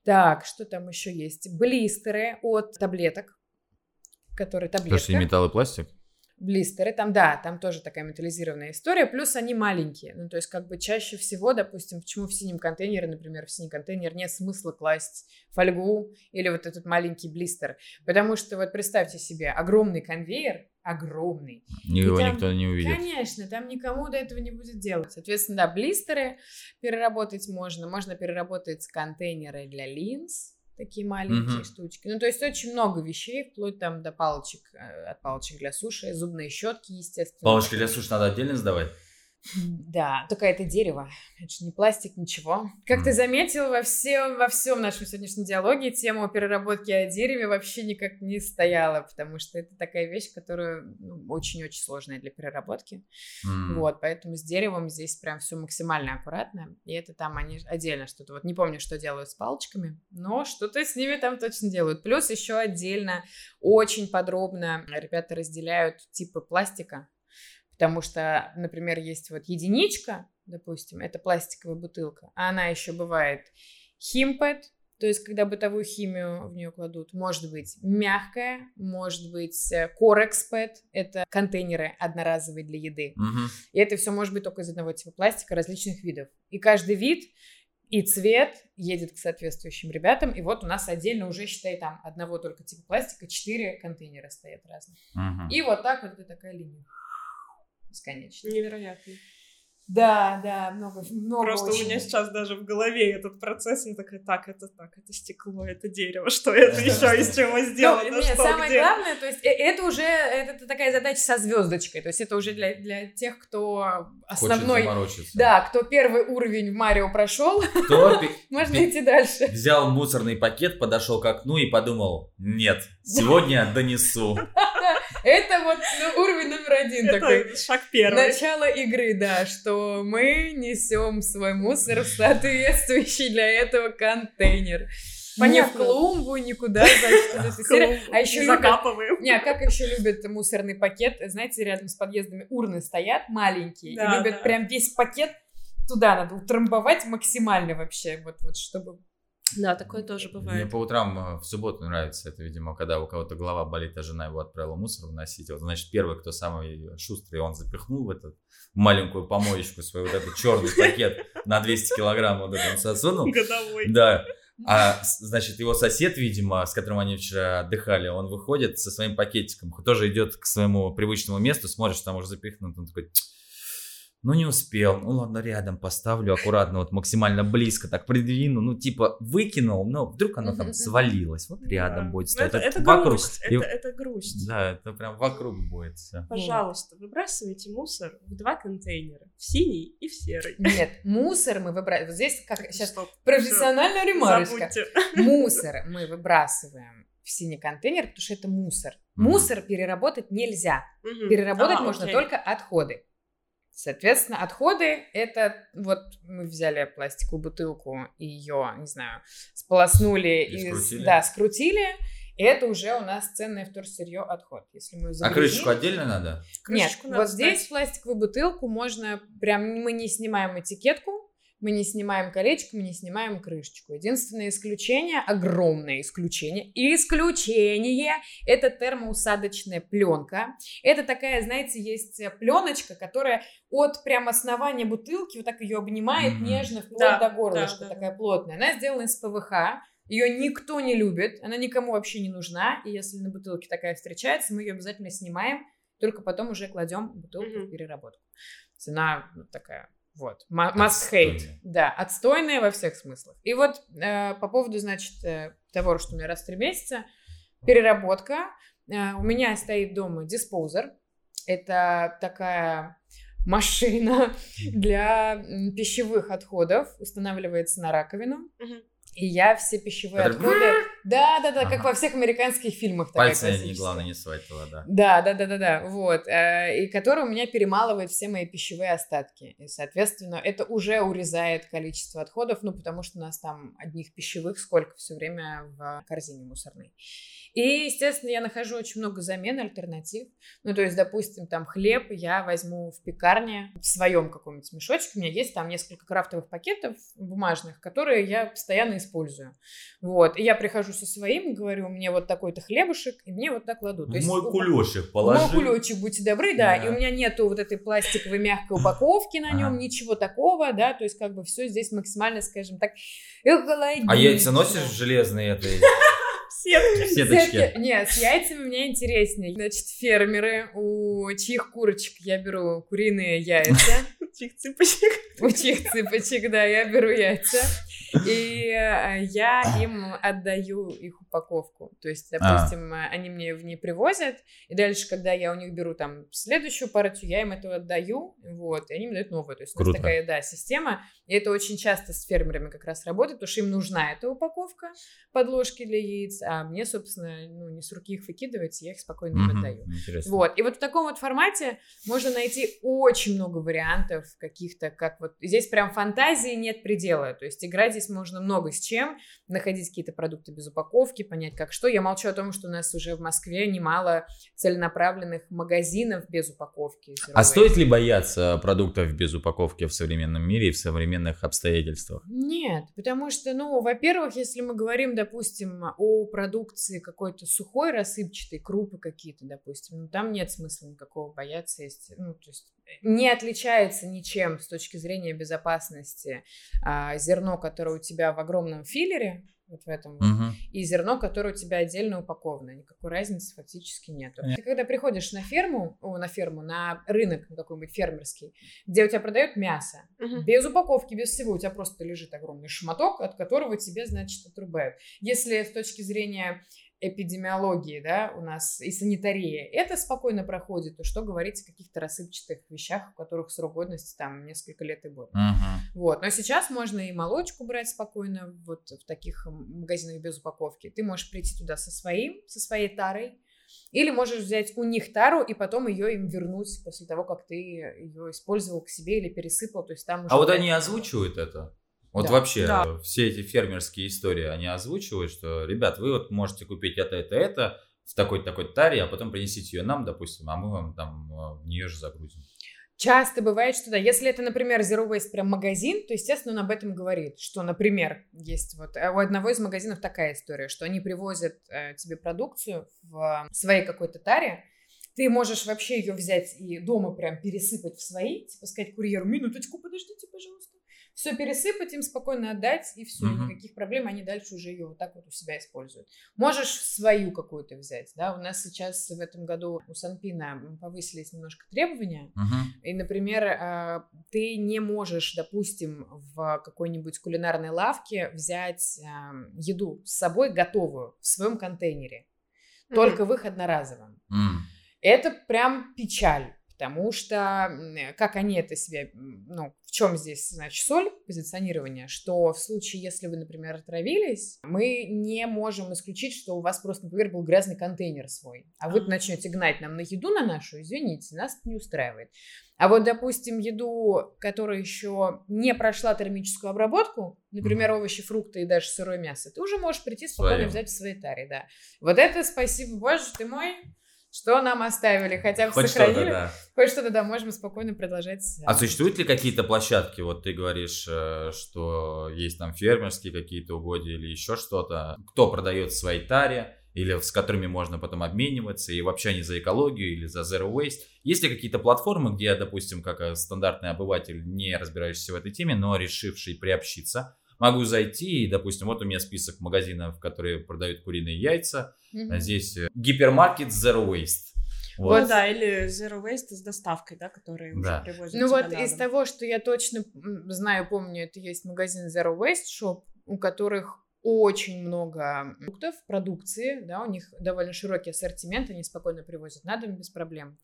Так, что там еще есть? Блистеры от таблеток, которые таблетки. То, что и металл и пластик? Блистеры, там, да, там тоже такая металлизированная история, плюс они маленькие, ну, то есть, как бы чаще всего, допустим, почему в синем контейнере, например, в синий контейнер нет смысла класть фольгу или вот этот маленький блистер, потому что вот представьте себе огромный конвейер, огромный. Его там, никто не увидит. Конечно, там никому до этого не будет делать. Соответственно, да, блистеры переработать можно, можно переработать контейнеры для линз, такие маленькие uh-huh. штучки. Ну, то есть очень много вещей, вплоть там до палочек, э, от палочек для суши, зубные щетки, естественно. Палочки для суши надо отдельно сдавать? Да, только это дерево. Это же не пластик, ничего. Как ты заметил, во всем, во всем нашем сегодняшнем диалоге тема переработки о дереве вообще никак не стояла, потому что это такая вещь, которая ну, очень-очень сложная для переработки. Mm. Вот, поэтому с деревом здесь прям все максимально аккуратно. И это там они отдельно что-то. Вот не помню, что делают с палочками, но что-то с ними там точно делают. Плюс еще отдельно, очень подробно ребята разделяют типы пластика Потому что, например, есть вот единичка, допустим, это пластиковая бутылка, а она еще бывает химпэт, то есть когда бытовую химию в нее кладут, может быть мягкая, может быть корекспэт, это контейнеры одноразовые для еды. Угу. И это все может быть только из одного типа пластика различных видов. И каждый вид и цвет едет к соответствующим ребятам. И вот у нас отдельно уже, считай, там одного только типа пластика, четыре контейнера стоят разных. Угу. И вот так вот это такая линия бесконечно. Невероятно. Да, да, много, много Просто очень. у меня сейчас даже в голове этот процесс, я такая, так, это так, это стекло, это дерево, что это еще из чего сделано, ну, нет, что, самое где? главное, то есть э, это уже, это такая задача со звездочкой, то есть это уже для, для тех, кто основной, да, кто первый уровень в Марио прошел, можно идти дальше. Взял мусорный пакет, подошел к окну и подумал, нет, сегодня донесу. Это вот ну, уровень номер один Это такой. шаг первый. Начало игры, да, что мы несем свой мусор в соответствующий для этого контейнер. Не в клумбу, никуда, значит, А еще закапываем. Не, а как еще любят мусорный пакет? Знаете, рядом с подъездами урны стоят маленькие, Да, и любят да. прям весь пакет туда надо утрамбовать максимально вообще, вот, вот чтобы... Да, такое тоже Мне бывает. по утрам э, в субботу нравится это, видимо, когда у кого-то голова болит, а жена его отправила мусор выносить. Вот, значит, первый, кто самый шустрый, он запихнул в эту маленькую помоечку свой вот этот черный пакет на 200 килограмм вот это он засунул. Годовой. Да. А, значит, его сосед, видимо, с которым они вчера отдыхали, он выходит со своим пакетиком, тоже идет к своему привычному месту, смотрит, что там уже запихнут, он такой, ну не успел, ну ладно, рядом поставлю аккуратно, вот максимально близко так придвину, ну типа выкинул, но вдруг оно там свалилось, вот рядом Да. будет Ну, стоять. Это, это вокруг. грусть, И- это, это грусть. Да, это прям вокруг будет все. Пожалуйста, выбрасывайте мусор в два контейнера. В синий и в серый. Нет, мусор мы выбрасываем. Вот здесь как сейчас Чтоб профессиональная всё, ремарочка. забудьте. Мусор мы выбрасываем в синий контейнер, потому что это мусор. Мгм. Мусор переработать нельзя. Мгм. Переработать А, можно окей. только отходы. Соответственно, отходы это вот мы взяли пластиковую бутылку и ее, не знаю, сполоснули И и, скрутили. да, скрутили. И это уже у нас ценное вторсырье отход. Если мы А загрузили- крышечку отдельно надо? Нет, Крышечку надо вот здесь снять. пластиковую бутылку можно прям мы не снимаем этикетку, мы не снимаем колечко, мы не снимаем крышечку. Единственное исключение, огромное исключение, исключение, это термоусадочная пленка. Это такая, знаете, есть пленочка, которая от прям основания бутылки вот так ее обнимает Мгм. нежно вплоть Да, до горлышка, да, да, такая плотная. Она сделана из ПВХ, ее никто не любит, она никому вообще не нужна, и если на бутылке такая встречается, мы ее обязательно снимаем, только потом уже кладем бутылку в Мгм. переработку. Цена вот такая. Вот. Must hate. Да, отстойная во всех смыслах. И вот э, по поводу, значит, э, того, что у меня раз в три месяца, переработка. Э, у меня стоит дома диспоузер. Это такая машина для пищевых отходов. Устанавливается на раковину. Мгм. И я все пищевые отходы... Да, да, да, как Ага. во всех американских фильмах. Пальцы не главное не туда, да. Да, да, да, да, да, вот, э, и который у меня перемалывает все мои пищевые остатки, и, соответственно, это уже урезает количество отходов, ну, потому что у нас там одних пищевых сколько все время в корзине мусорной. И, естественно, я нахожу очень много замен, альтернатив. Ну, то есть, допустим, там хлеб я возьму в пекарне в своем каком-нибудь мешочке. У меня есть там несколько крафтовых пакетов бумажных, которые я постоянно использую. Вот. И я прихожу со своим, говорю, мне вот такой-то хлебушек, и мне вот так кладут. То есть Мой у- кулешек положи. Мой кулечек, будьте добры, да. Да. И у меня нету вот этой пластиковой мягкой упаковки на нем, Ага. ничего такого, да. То есть как бы все здесь максимально, скажем так, экологично. А яйца носишь железные этой Сетки. сеточки? Сетки- Нет, с яйцами мне интереснее. Значит, фермеры, у чьих курочек я беру куриные яйца. Учих цыпочек. Учих цыпочек, да, я беру яйца. И э, я им отдаю их упаковку. То есть, а. допустим, а. они мне в ней привозят, и дальше, когда я у них беру там следующую партию, я им это отдаю, вот, и они мне дают новую. То есть Круто. у нас такая, да, система. И это очень часто с фермерами как раз работает, потому что им нужна эта упаковка подложки для яиц, а мне, собственно, ну, не с руки их выкидывать, я их спокойно им отдаю. Интересно. Вот. И вот в таком вот формате можно найти очень много вариантов каких-то, как вот здесь прям фантазии нет предела. То есть играть здесь можно много с чем, находить какие-то продукты без упаковки, понять как что. Я молчу о том, что у нас уже в Москве немало целенаправленных магазинов без упаковки. А стоит ли бояться продуктов без упаковки в современном мире и в современных обстоятельствах? Нет, потому что, ну, во-первых, если мы говорим, допустим, о продукции какой-то сухой, рассыпчатой, крупы какие-то, допустим, ну, там нет смысла никакого бояться. Есть, ну, то есть не отличается ничем с точки зрения безопасности а, зерно, которое у тебя в огромном филлере, вот в этом uh-huh. и зерно, которое у тебя отдельно упаковано. Никакой разницы фактически нету. Yeah. Ты когда приходишь на ферму, о, на ферму, на рынок какой-нибудь фермерский, где у тебя продают мясо, uh-huh. без упаковки, без всего, у тебя просто лежит огромный шматок, от которого тебе, значит, отрубают. Если с точки зрения эпидемиологии, да, у нас и санитария, это спокойно проходит, то что говорить о каких-то рассыпчатых вещах, у которых срок годности там несколько лет и больше. Uh-huh. Вот, но сейчас можно и молочку брать спокойно вот в таких магазинах без упаковки. Ты можешь прийти туда со своим, со своей тарой, или можешь взять у них тару и потом ее им вернуть после того, как ты ее использовал к себе или пересыпал. То есть там а вот они озвучивают это? Вот да. вообще да. все эти фермерские истории, они озвучивают, что, ребят, вы вот можете купить это, это, это в такой-то такой таре, а потом принесите ее нам, допустим, а мы вам там а, в нее же загрузим. Часто бывает, что да, если это, например, Zero Waste прям магазин, то, естественно, он об этом говорит, что, например, есть вот э, у одного из магазинов такая история, что они привозят э, тебе продукцию в своей какой-то таре, ты можешь вообще ее взять и дома прям пересыпать в свои, типа сказать курьеру, минуточку, подождите, пожалуйста все пересыпать, им спокойно отдать, и все, угу. никаких проблем, они дальше уже ее вот так вот у себя используют. Можешь свою какую-то взять, да, у нас сейчас в этом году у Санпина повысились немножко требования, угу. и, например, а, ты не можешь, допустим, в какой-нибудь кулинарной лавке взять еду с собой готовую в своем контейнере, только в их одноразовом. Mm. Это прям печаль потому что как они это себе, ну, в чем здесь, значит, соль позиционирования, что в случае, если вы, например, отравились, мы не можем исключить, что у вас просто, например, был грязный контейнер свой, а вы начнете гнать нам на еду на нашу, извините, нас это не устраивает. А вот, допустим, еду, которая еще не прошла термическую обработку, например, овощи, фрукты и даже сырое мясо, ты уже можешь прийти спокойно Своим. взять в своей таре, да. Вот это, спасибо, боже ты мой, что нам оставили, хотя бы Хоть сохранили. Что-то, да. Хоть что-то, да, можем спокойно продолжать. А существуют ли какие-то площадки, вот ты говоришь, э, что есть там фермерские какие-то угодья или еще что-то, кто продает в своей таре, или с которыми можно потом обмениваться, и вообще они за экологию или за zero waste. Есть ли какие-то платформы, где допустим, как э, стандартный обыватель, не разбирающийся в этой теме, но решивший приобщиться, могу зайти, и, допустим, вот у меня список магазинов, которые продают куриные яйца. Mm-hmm. Здесь э, гипермаркет Zero Waste. Вот. Ну да, или Zero Waste с доставкой, да, которые да. уже привозят Ну вот из того, что я точно знаю, помню, это есть магазин Zero Waste Shop, у которых очень много продуктов, продукции, да, у них довольно широкий ассортимент, они спокойно привозят на дом без проблем.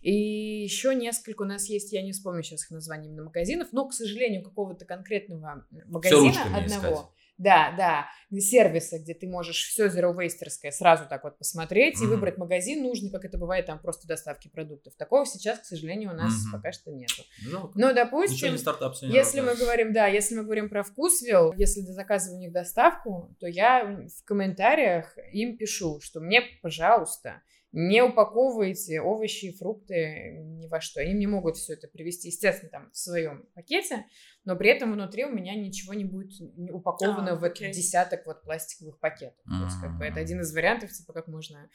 И еще несколько у нас есть, я не вспомню сейчас их название именно магазинов, но, к сожалению, какого-то конкретного магазина одного. Искать. Да, да, сервиса, где ты можешь все zero wasterское сразу так вот посмотреть mm-hmm. и выбрать магазин нужный, как это бывает там просто доставки продуктов. Такого сейчас, к сожалению, у нас mm-hmm. пока что нету. Жалко. Но, допустим, стартап, если мы говорим, да, если мы говорим про вкусвилл, если ты заказываешь у них доставку, то я в комментариях им пишу, что мне, пожалуйста, не упаковывайте овощи и фрукты ни во что. Они не могут все это привезти, естественно, там в своем пакете, но при этом внутри у меня ничего не будет упаковано а, в этот десяток вот пластиковых пакетов. Mm-hmm. То есть, как бы, это один из вариантов, типа, как можно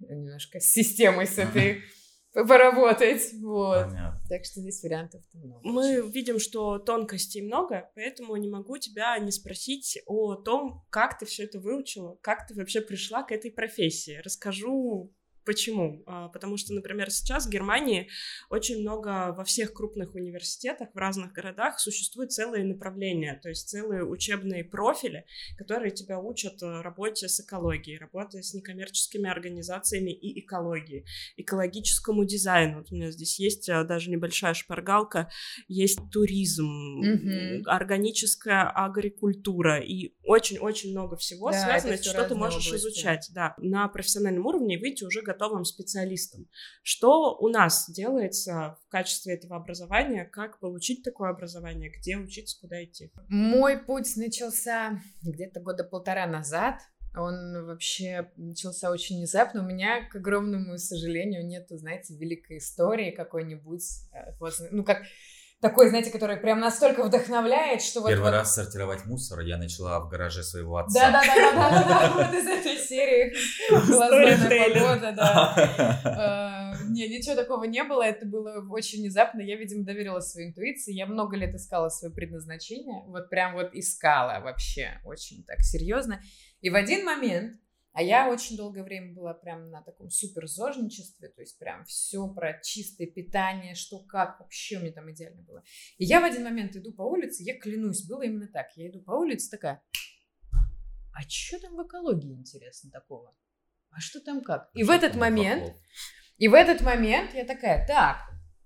немножко с системой с этой поработать. Вот. Понятно. Так что здесь вариантов много. Мы видим, что тонкостей много, поэтому не могу тебя не спросить о том, как ты все это выучила, как ты вообще пришла к этой профессии. Расскажу Почему? А, потому что, например, сейчас в Германии очень много во всех крупных университетах в разных городах существует целые направления, то есть целые учебные профили, которые тебя учат э, работе с экологией, работе с некоммерческими организациями и экологией, экологическому дизайну. Вот у меня здесь есть э, даже небольшая шпаргалка, есть туризм, mm-hmm. органическая агрикультура и очень-очень много всего да, связано, что ты можешь области. изучать, да, на профессиональном уровне выйти уже готовым специалистом. Что у нас делается в качестве этого образования? Как получить такое образование? Где учиться? Куда идти? Мой путь начался где-то года полтора назад. Он вообще начался очень внезапно. У меня, к огромному сожалению, нету, знаете, великой истории какой-нибудь. Э, ну, как такой, знаете, который прям настолько вдохновляет, что. Первый вот... раз сортировать мусор я начала в гараже своего отца. Да-да-да, вот из этой серии «Глазная погода», да. Э, не, ничего такого не было, это было очень внезапно. Я, видимо, доверилась своей интуиции. Я много лет искала свое предназначение, вот прям вот искала вообще очень так серьезно. И в один момент а я очень долгое время была прям на таком супер зожничестве, то есть прям все про чистое питание, что как, вообще меня там идеально было. И я в один момент иду по улице, я клянусь, было именно так. Я иду по улице такая, а что там в экологии интересно такого? А что там как? И в этот момент, и в этот момент я такая, так,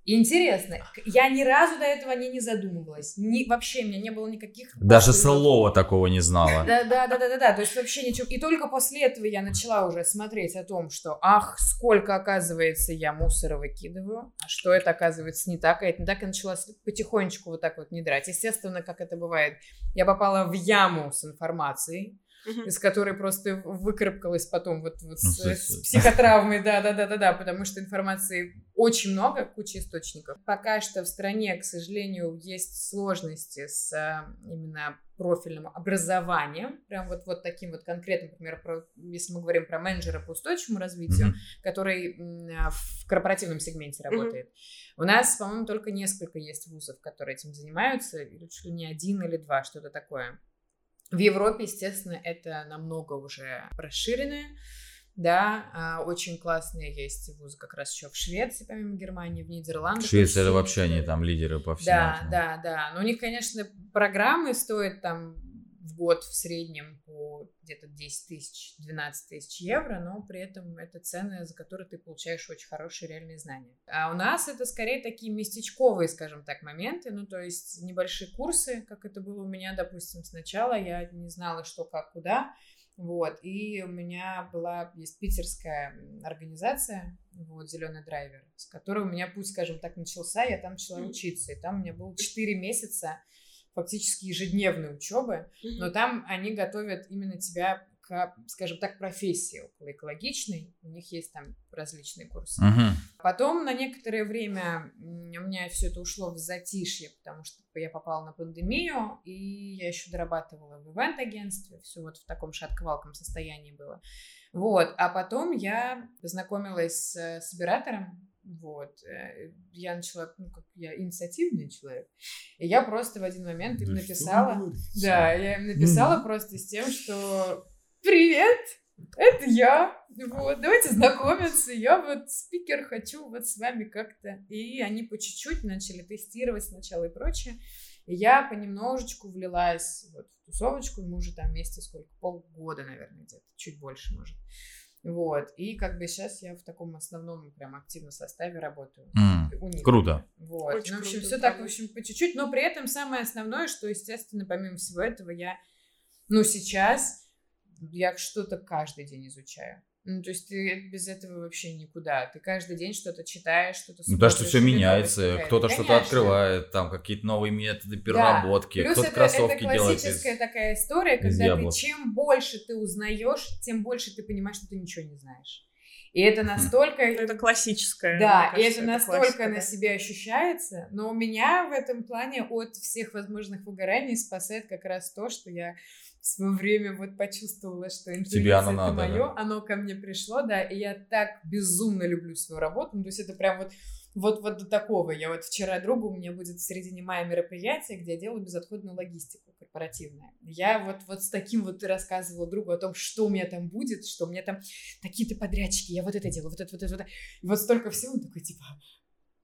Интересно, я ни разу до этого не, не задумывалась. Ни, вообще, у меня не было никаких... Даже слова такого не знала. Да, да, да, да, да, да. То есть вообще ничего. И только после этого я начала уже смотреть о том, что, ах, сколько, оказывается, я мусора выкидываю, а что это, оказывается, не так, а это не так. И начала потихонечку вот так вот не драть. Естественно, как это бывает, я попала в яму с информацией, uh-huh. из которой просто выкарабкалась потом вот, вот ну, с, с психотравмой, да-да-да-да-да, потому что информации очень много, куча источников. Пока что в стране, к сожалению, есть сложности с а, именно профильным образованием, прям вот, вот таким вот конкретным, например, про, если мы говорим про менеджера по устойчивому развитию, mm-hmm. который а, в корпоративном сегменте работает. Mm-hmm. У нас, по-моему, только несколько есть вузов, которые этим занимаются, или чуть ли не один или два, что-то такое. В Европе, естественно, это намного уже расширенное. Да, а, очень классные есть вузы как раз еще в Швеции, помимо Германии, в Нидерландах. Швеция это вообще они там лидеры по всему. Да, этому. да, да. Но у них, конечно, программы стоят там в год в среднем по где-то 10 тысяч, 12 тысяч евро, но при этом это цены, за которые ты получаешь очень хорошие реальные знания. А у нас это скорее такие местечковые, скажем так, моменты, ну то есть небольшие курсы, как это было у меня, допустим, сначала я не знала, что, как, куда, вот, и у меня была, есть питерская организация, вот, Зеленый драйвер, с которой у меня путь, скажем так, начался, я там начала учиться, и там у меня было 4 месяца фактически ежедневной учебы, но там они готовят именно тебя к, скажем так, профессии около экологичной. У них есть там различные курсы. Uh-huh. Потом на некоторое время у меня все это ушло в затишье, потому что я попала на пандемию, и я еще дорабатывала в ивент-агентстве, все вот в таком шатковалком состоянии было. Вот, а потом я познакомилась с собиратором, вот. Э, я начала, ну, как я инициативный человек. И я просто в один момент им да написала... Да, я им написала просто с тем, что «Привет, это я. Вот, давайте знакомиться. Я вот спикер, хочу вот с вами как-то. И они по чуть-чуть начали тестировать сначала и прочее. И я понемножечку влилась вот в тусовочку. Мы уже там вместе сколько? Полгода, наверное, где-то. Чуть больше, может. Вот. И как бы сейчас я в таком основном прям активном составе работаю. Mm, у них. Круто. Вот. Очень ну, в общем, круто, все так, в общем, по чуть-чуть. Но при этом самое основное, что, естественно, помимо всего этого, я, ну, сейчас я что-то каждый день изучаю. Ну, то есть ты без этого вообще никуда. Ты каждый день что-то читаешь, что-то смотришь. Ну, да, что все меняется, кто-то что-то открывает, там какие-то новые методы переработки, да. кто-то кроссовки это делает. Это классическая из, такая история, когда ты чем больше ты узнаешь, тем больше ты понимаешь, что ты ничего не знаешь. И это настолько... Это классическое. Да, кажется, и это, это настолько на себе ощущается. Но у меня в этом плане от всех возможных выгораний спасает как раз то, что я в свое время вот почувствовала, что интуиция Тебе оно это надо, мое, да? оно ко мне пришло, да, и я так безумно люблю свою работу, ну, то есть это прям вот вот, вот до такого. Я вот вчера другу, у меня будет в середине мая мероприятие, где я делаю безотходную логистику корпоративную. Я вот, вот с таким вот рассказывала другу о том, что у меня там будет, что у меня там такие-то подрядчики, я вот это делаю, вот это, вот это, вот это. И вот столько всего, он такой, типа,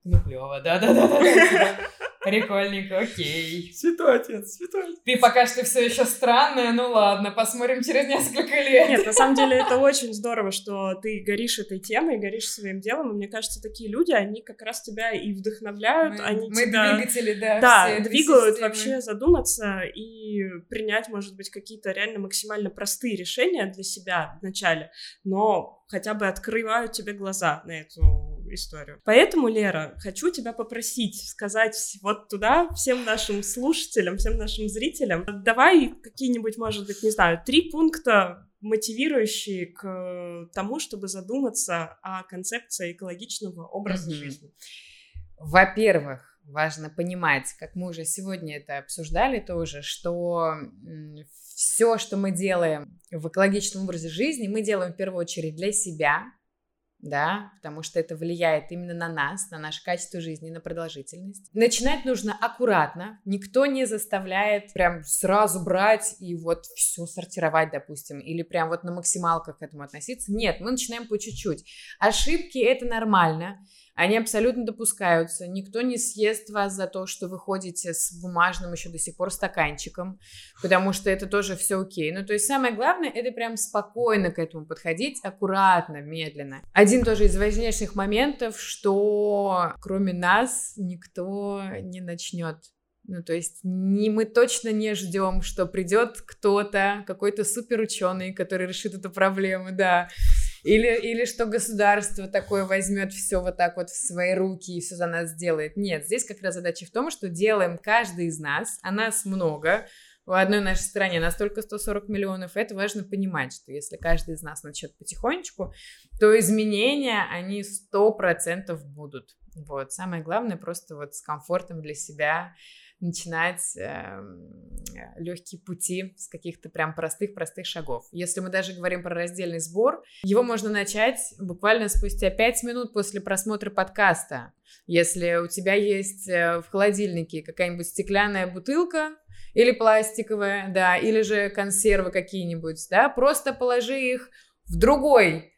ну, клево, да-да-да-да. Прикольненько, окей. Святой отец, святой отец. Ты пока что все еще странная, ну ладно, посмотрим через несколько лет. Нет, на самом деле это очень здорово, что ты горишь этой темой, горишь своим делом, и мне кажется, такие люди, они как раз тебя и вдохновляют, мы, они мы тебя... двигатели, да. Да, двигают вообще задуматься и принять, может быть, какие-то реально максимально простые решения для себя вначале, но хотя бы открывают тебе глаза на эту историю. Поэтому, Лера, хочу тебя попросить сказать вот туда всем нашим слушателям, всем нашим зрителям, давай какие-нибудь, может быть, не знаю, три пункта мотивирующие к тому, чтобы задуматься о концепции экологичного образа mm-hmm. жизни. Во-первых, важно понимать, как мы уже сегодня это обсуждали тоже, что все, что мы делаем в экологичном образе жизни, мы делаем в первую очередь для себя, да, потому что это влияет именно на нас, на наше качество жизни, на продолжительность. Начинать нужно аккуратно, никто не заставляет прям сразу брать и вот все сортировать, допустим, или прям вот на максималках к этому относиться. Нет, мы начинаем по чуть-чуть. Ошибки — это нормально, они абсолютно допускаются. Никто не съест вас за то, что вы ходите с бумажным еще до сих пор стаканчиком, потому что это тоже все окей. Ну, то есть самое главное, это прям спокойно к этому подходить, аккуратно, медленно. Один тоже из важнейших моментов, что кроме нас никто не начнет ну, то есть не, мы точно не ждем, что придет кто-то, какой-то суперученый, который решит эту проблему, да. Или, или что государство такое возьмет все вот так вот в свои руки и все за нас сделает. Нет, здесь как раз задача в том, что делаем каждый из нас, а нас много, в одной нашей стране настолько 140 миллионов, это важно понимать, что если каждый из нас начнет потихонечку, то изменения, они 100% будут. Вот, самое главное просто вот с комфортом для себя начинать э, легкие пути с каких-то прям простых-простых шагов. Если мы даже говорим про раздельный сбор, его можно начать буквально спустя 5 минут после просмотра подкаста. Если у тебя есть э, в холодильнике какая-нибудь стеклянная бутылка, или пластиковая, да, или же консервы какие-нибудь, да, просто положи их в другой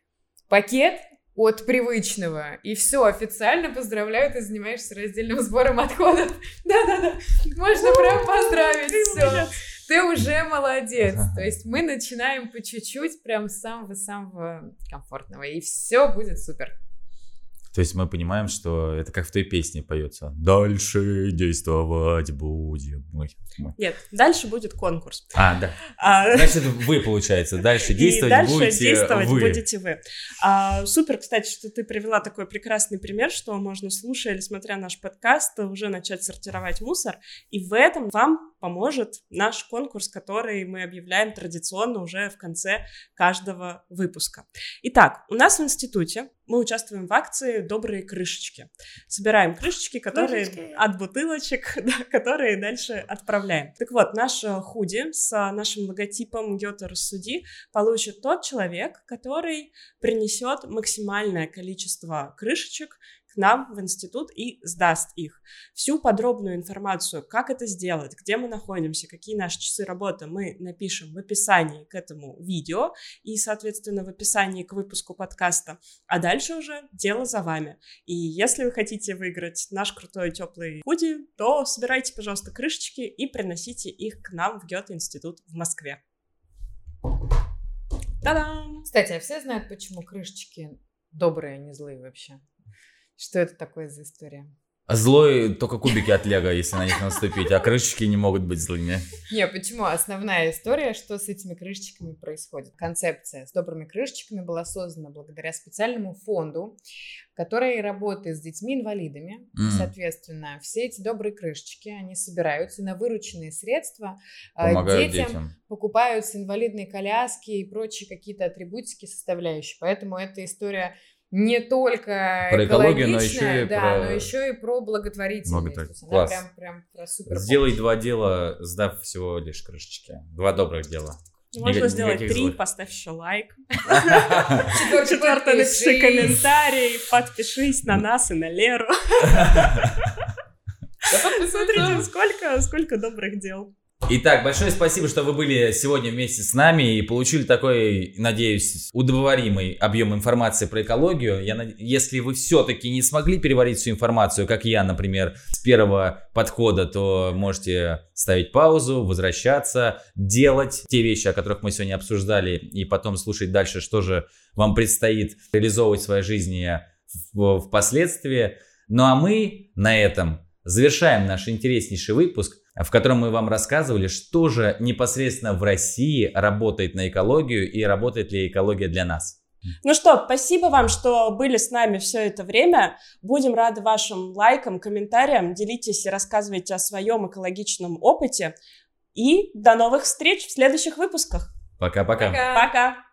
пакет, от привычного. И все, официально поздравляю, ты занимаешься раздельным сбором отходов. Да-да-да, можно прям поздравить, все. Ты уже молодец. То есть мы начинаем по чуть-чуть, прям с самого-самого комфортного, и все будет супер. То есть мы понимаем, что это как в той песне поется. Дальше действовать будем мы. Нет, дальше будет конкурс. А, да. А... Значит, вы, получается, дальше действовать дальше будете действовать вы. будете вы. А, супер, кстати, что ты привела такой прекрасный пример, что можно, слушая или смотря наш подкаст, уже начать сортировать мусор. И в этом вам поможет наш конкурс, который мы объявляем традиционно уже в конце каждого выпуска. Итак, у нас в институте мы участвуем в акции «Добрые крышечки». Собираем крышечки, которые крышечки. от бутылочек, да, которые дальше отправляем. Так вот, наш худи с нашим логотипом «Гёте рассуди» получит тот человек, который принесет максимальное количество крышечек к нам в институт и сдаст их. Всю подробную информацию, как это сделать, где мы находимся, какие наши часы работы, мы напишем в описании к этому видео и, соответственно, в описании к выпуску подкаста. А дальше уже дело за вами. И если вы хотите выиграть наш крутой теплый худи, то собирайте, пожалуйста, крышечки и приносите их к нам в Гёте-институт в Москве. Та-дам! Кстати, а все знают, почему крышечки добрые, а не злые вообще? Что это такое за история? Злой только кубики от Лего, если на них наступить, а крышечки не могут быть злыми. Не, почему? Основная история, что с этими крышечками происходит. Концепция с добрыми крышечками была создана благодаря специальному фонду, который работает с детьми-инвалидами. Mm. Соответственно, все эти добрые крышечки, они собираются на вырученные средства а, Помогают детям, детям. покупаются инвалидные коляски и прочие какие-то атрибутики составляющие. Поэтому эта история не только Про экологию, но еще и да, про- но еще и про благотворительность. Благотвор- То есть она Класс. прям, прям про супер Сделай два дела, сдав всего лишь крышечки. Два добрых дела. Можно Никак- сделать три, злых. поставь еще лайк. Четвертый, Четвертое, напиши комментарий, подпишись на нас и на Леру. Смотрите, сколько, сколько добрых дел. Итак, большое спасибо, что вы были сегодня вместе с нами и получили такой, надеюсь, удовлетворимый объем информации про экологию. Я, над- если вы все-таки не смогли переварить всю информацию, как я, например, с первого подхода, то можете ставить паузу, возвращаться, делать те вещи, о которых мы сегодня обсуждали, и потом слушать дальше, что же вам предстоит реализовывать в своей жизни впоследствии. Ну а мы на этом завершаем наш интереснейший выпуск, в котором мы вам рассказывали, что же непосредственно в России работает на экологию и работает ли экология для нас. Ну что, спасибо вам, что были с нами все это время. Будем рады вашим лайкам, комментариям. Делитесь и рассказывайте о своем экологичном опыте. И до новых встреч в следующих выпусках. Пока-пока. Пока. Пока!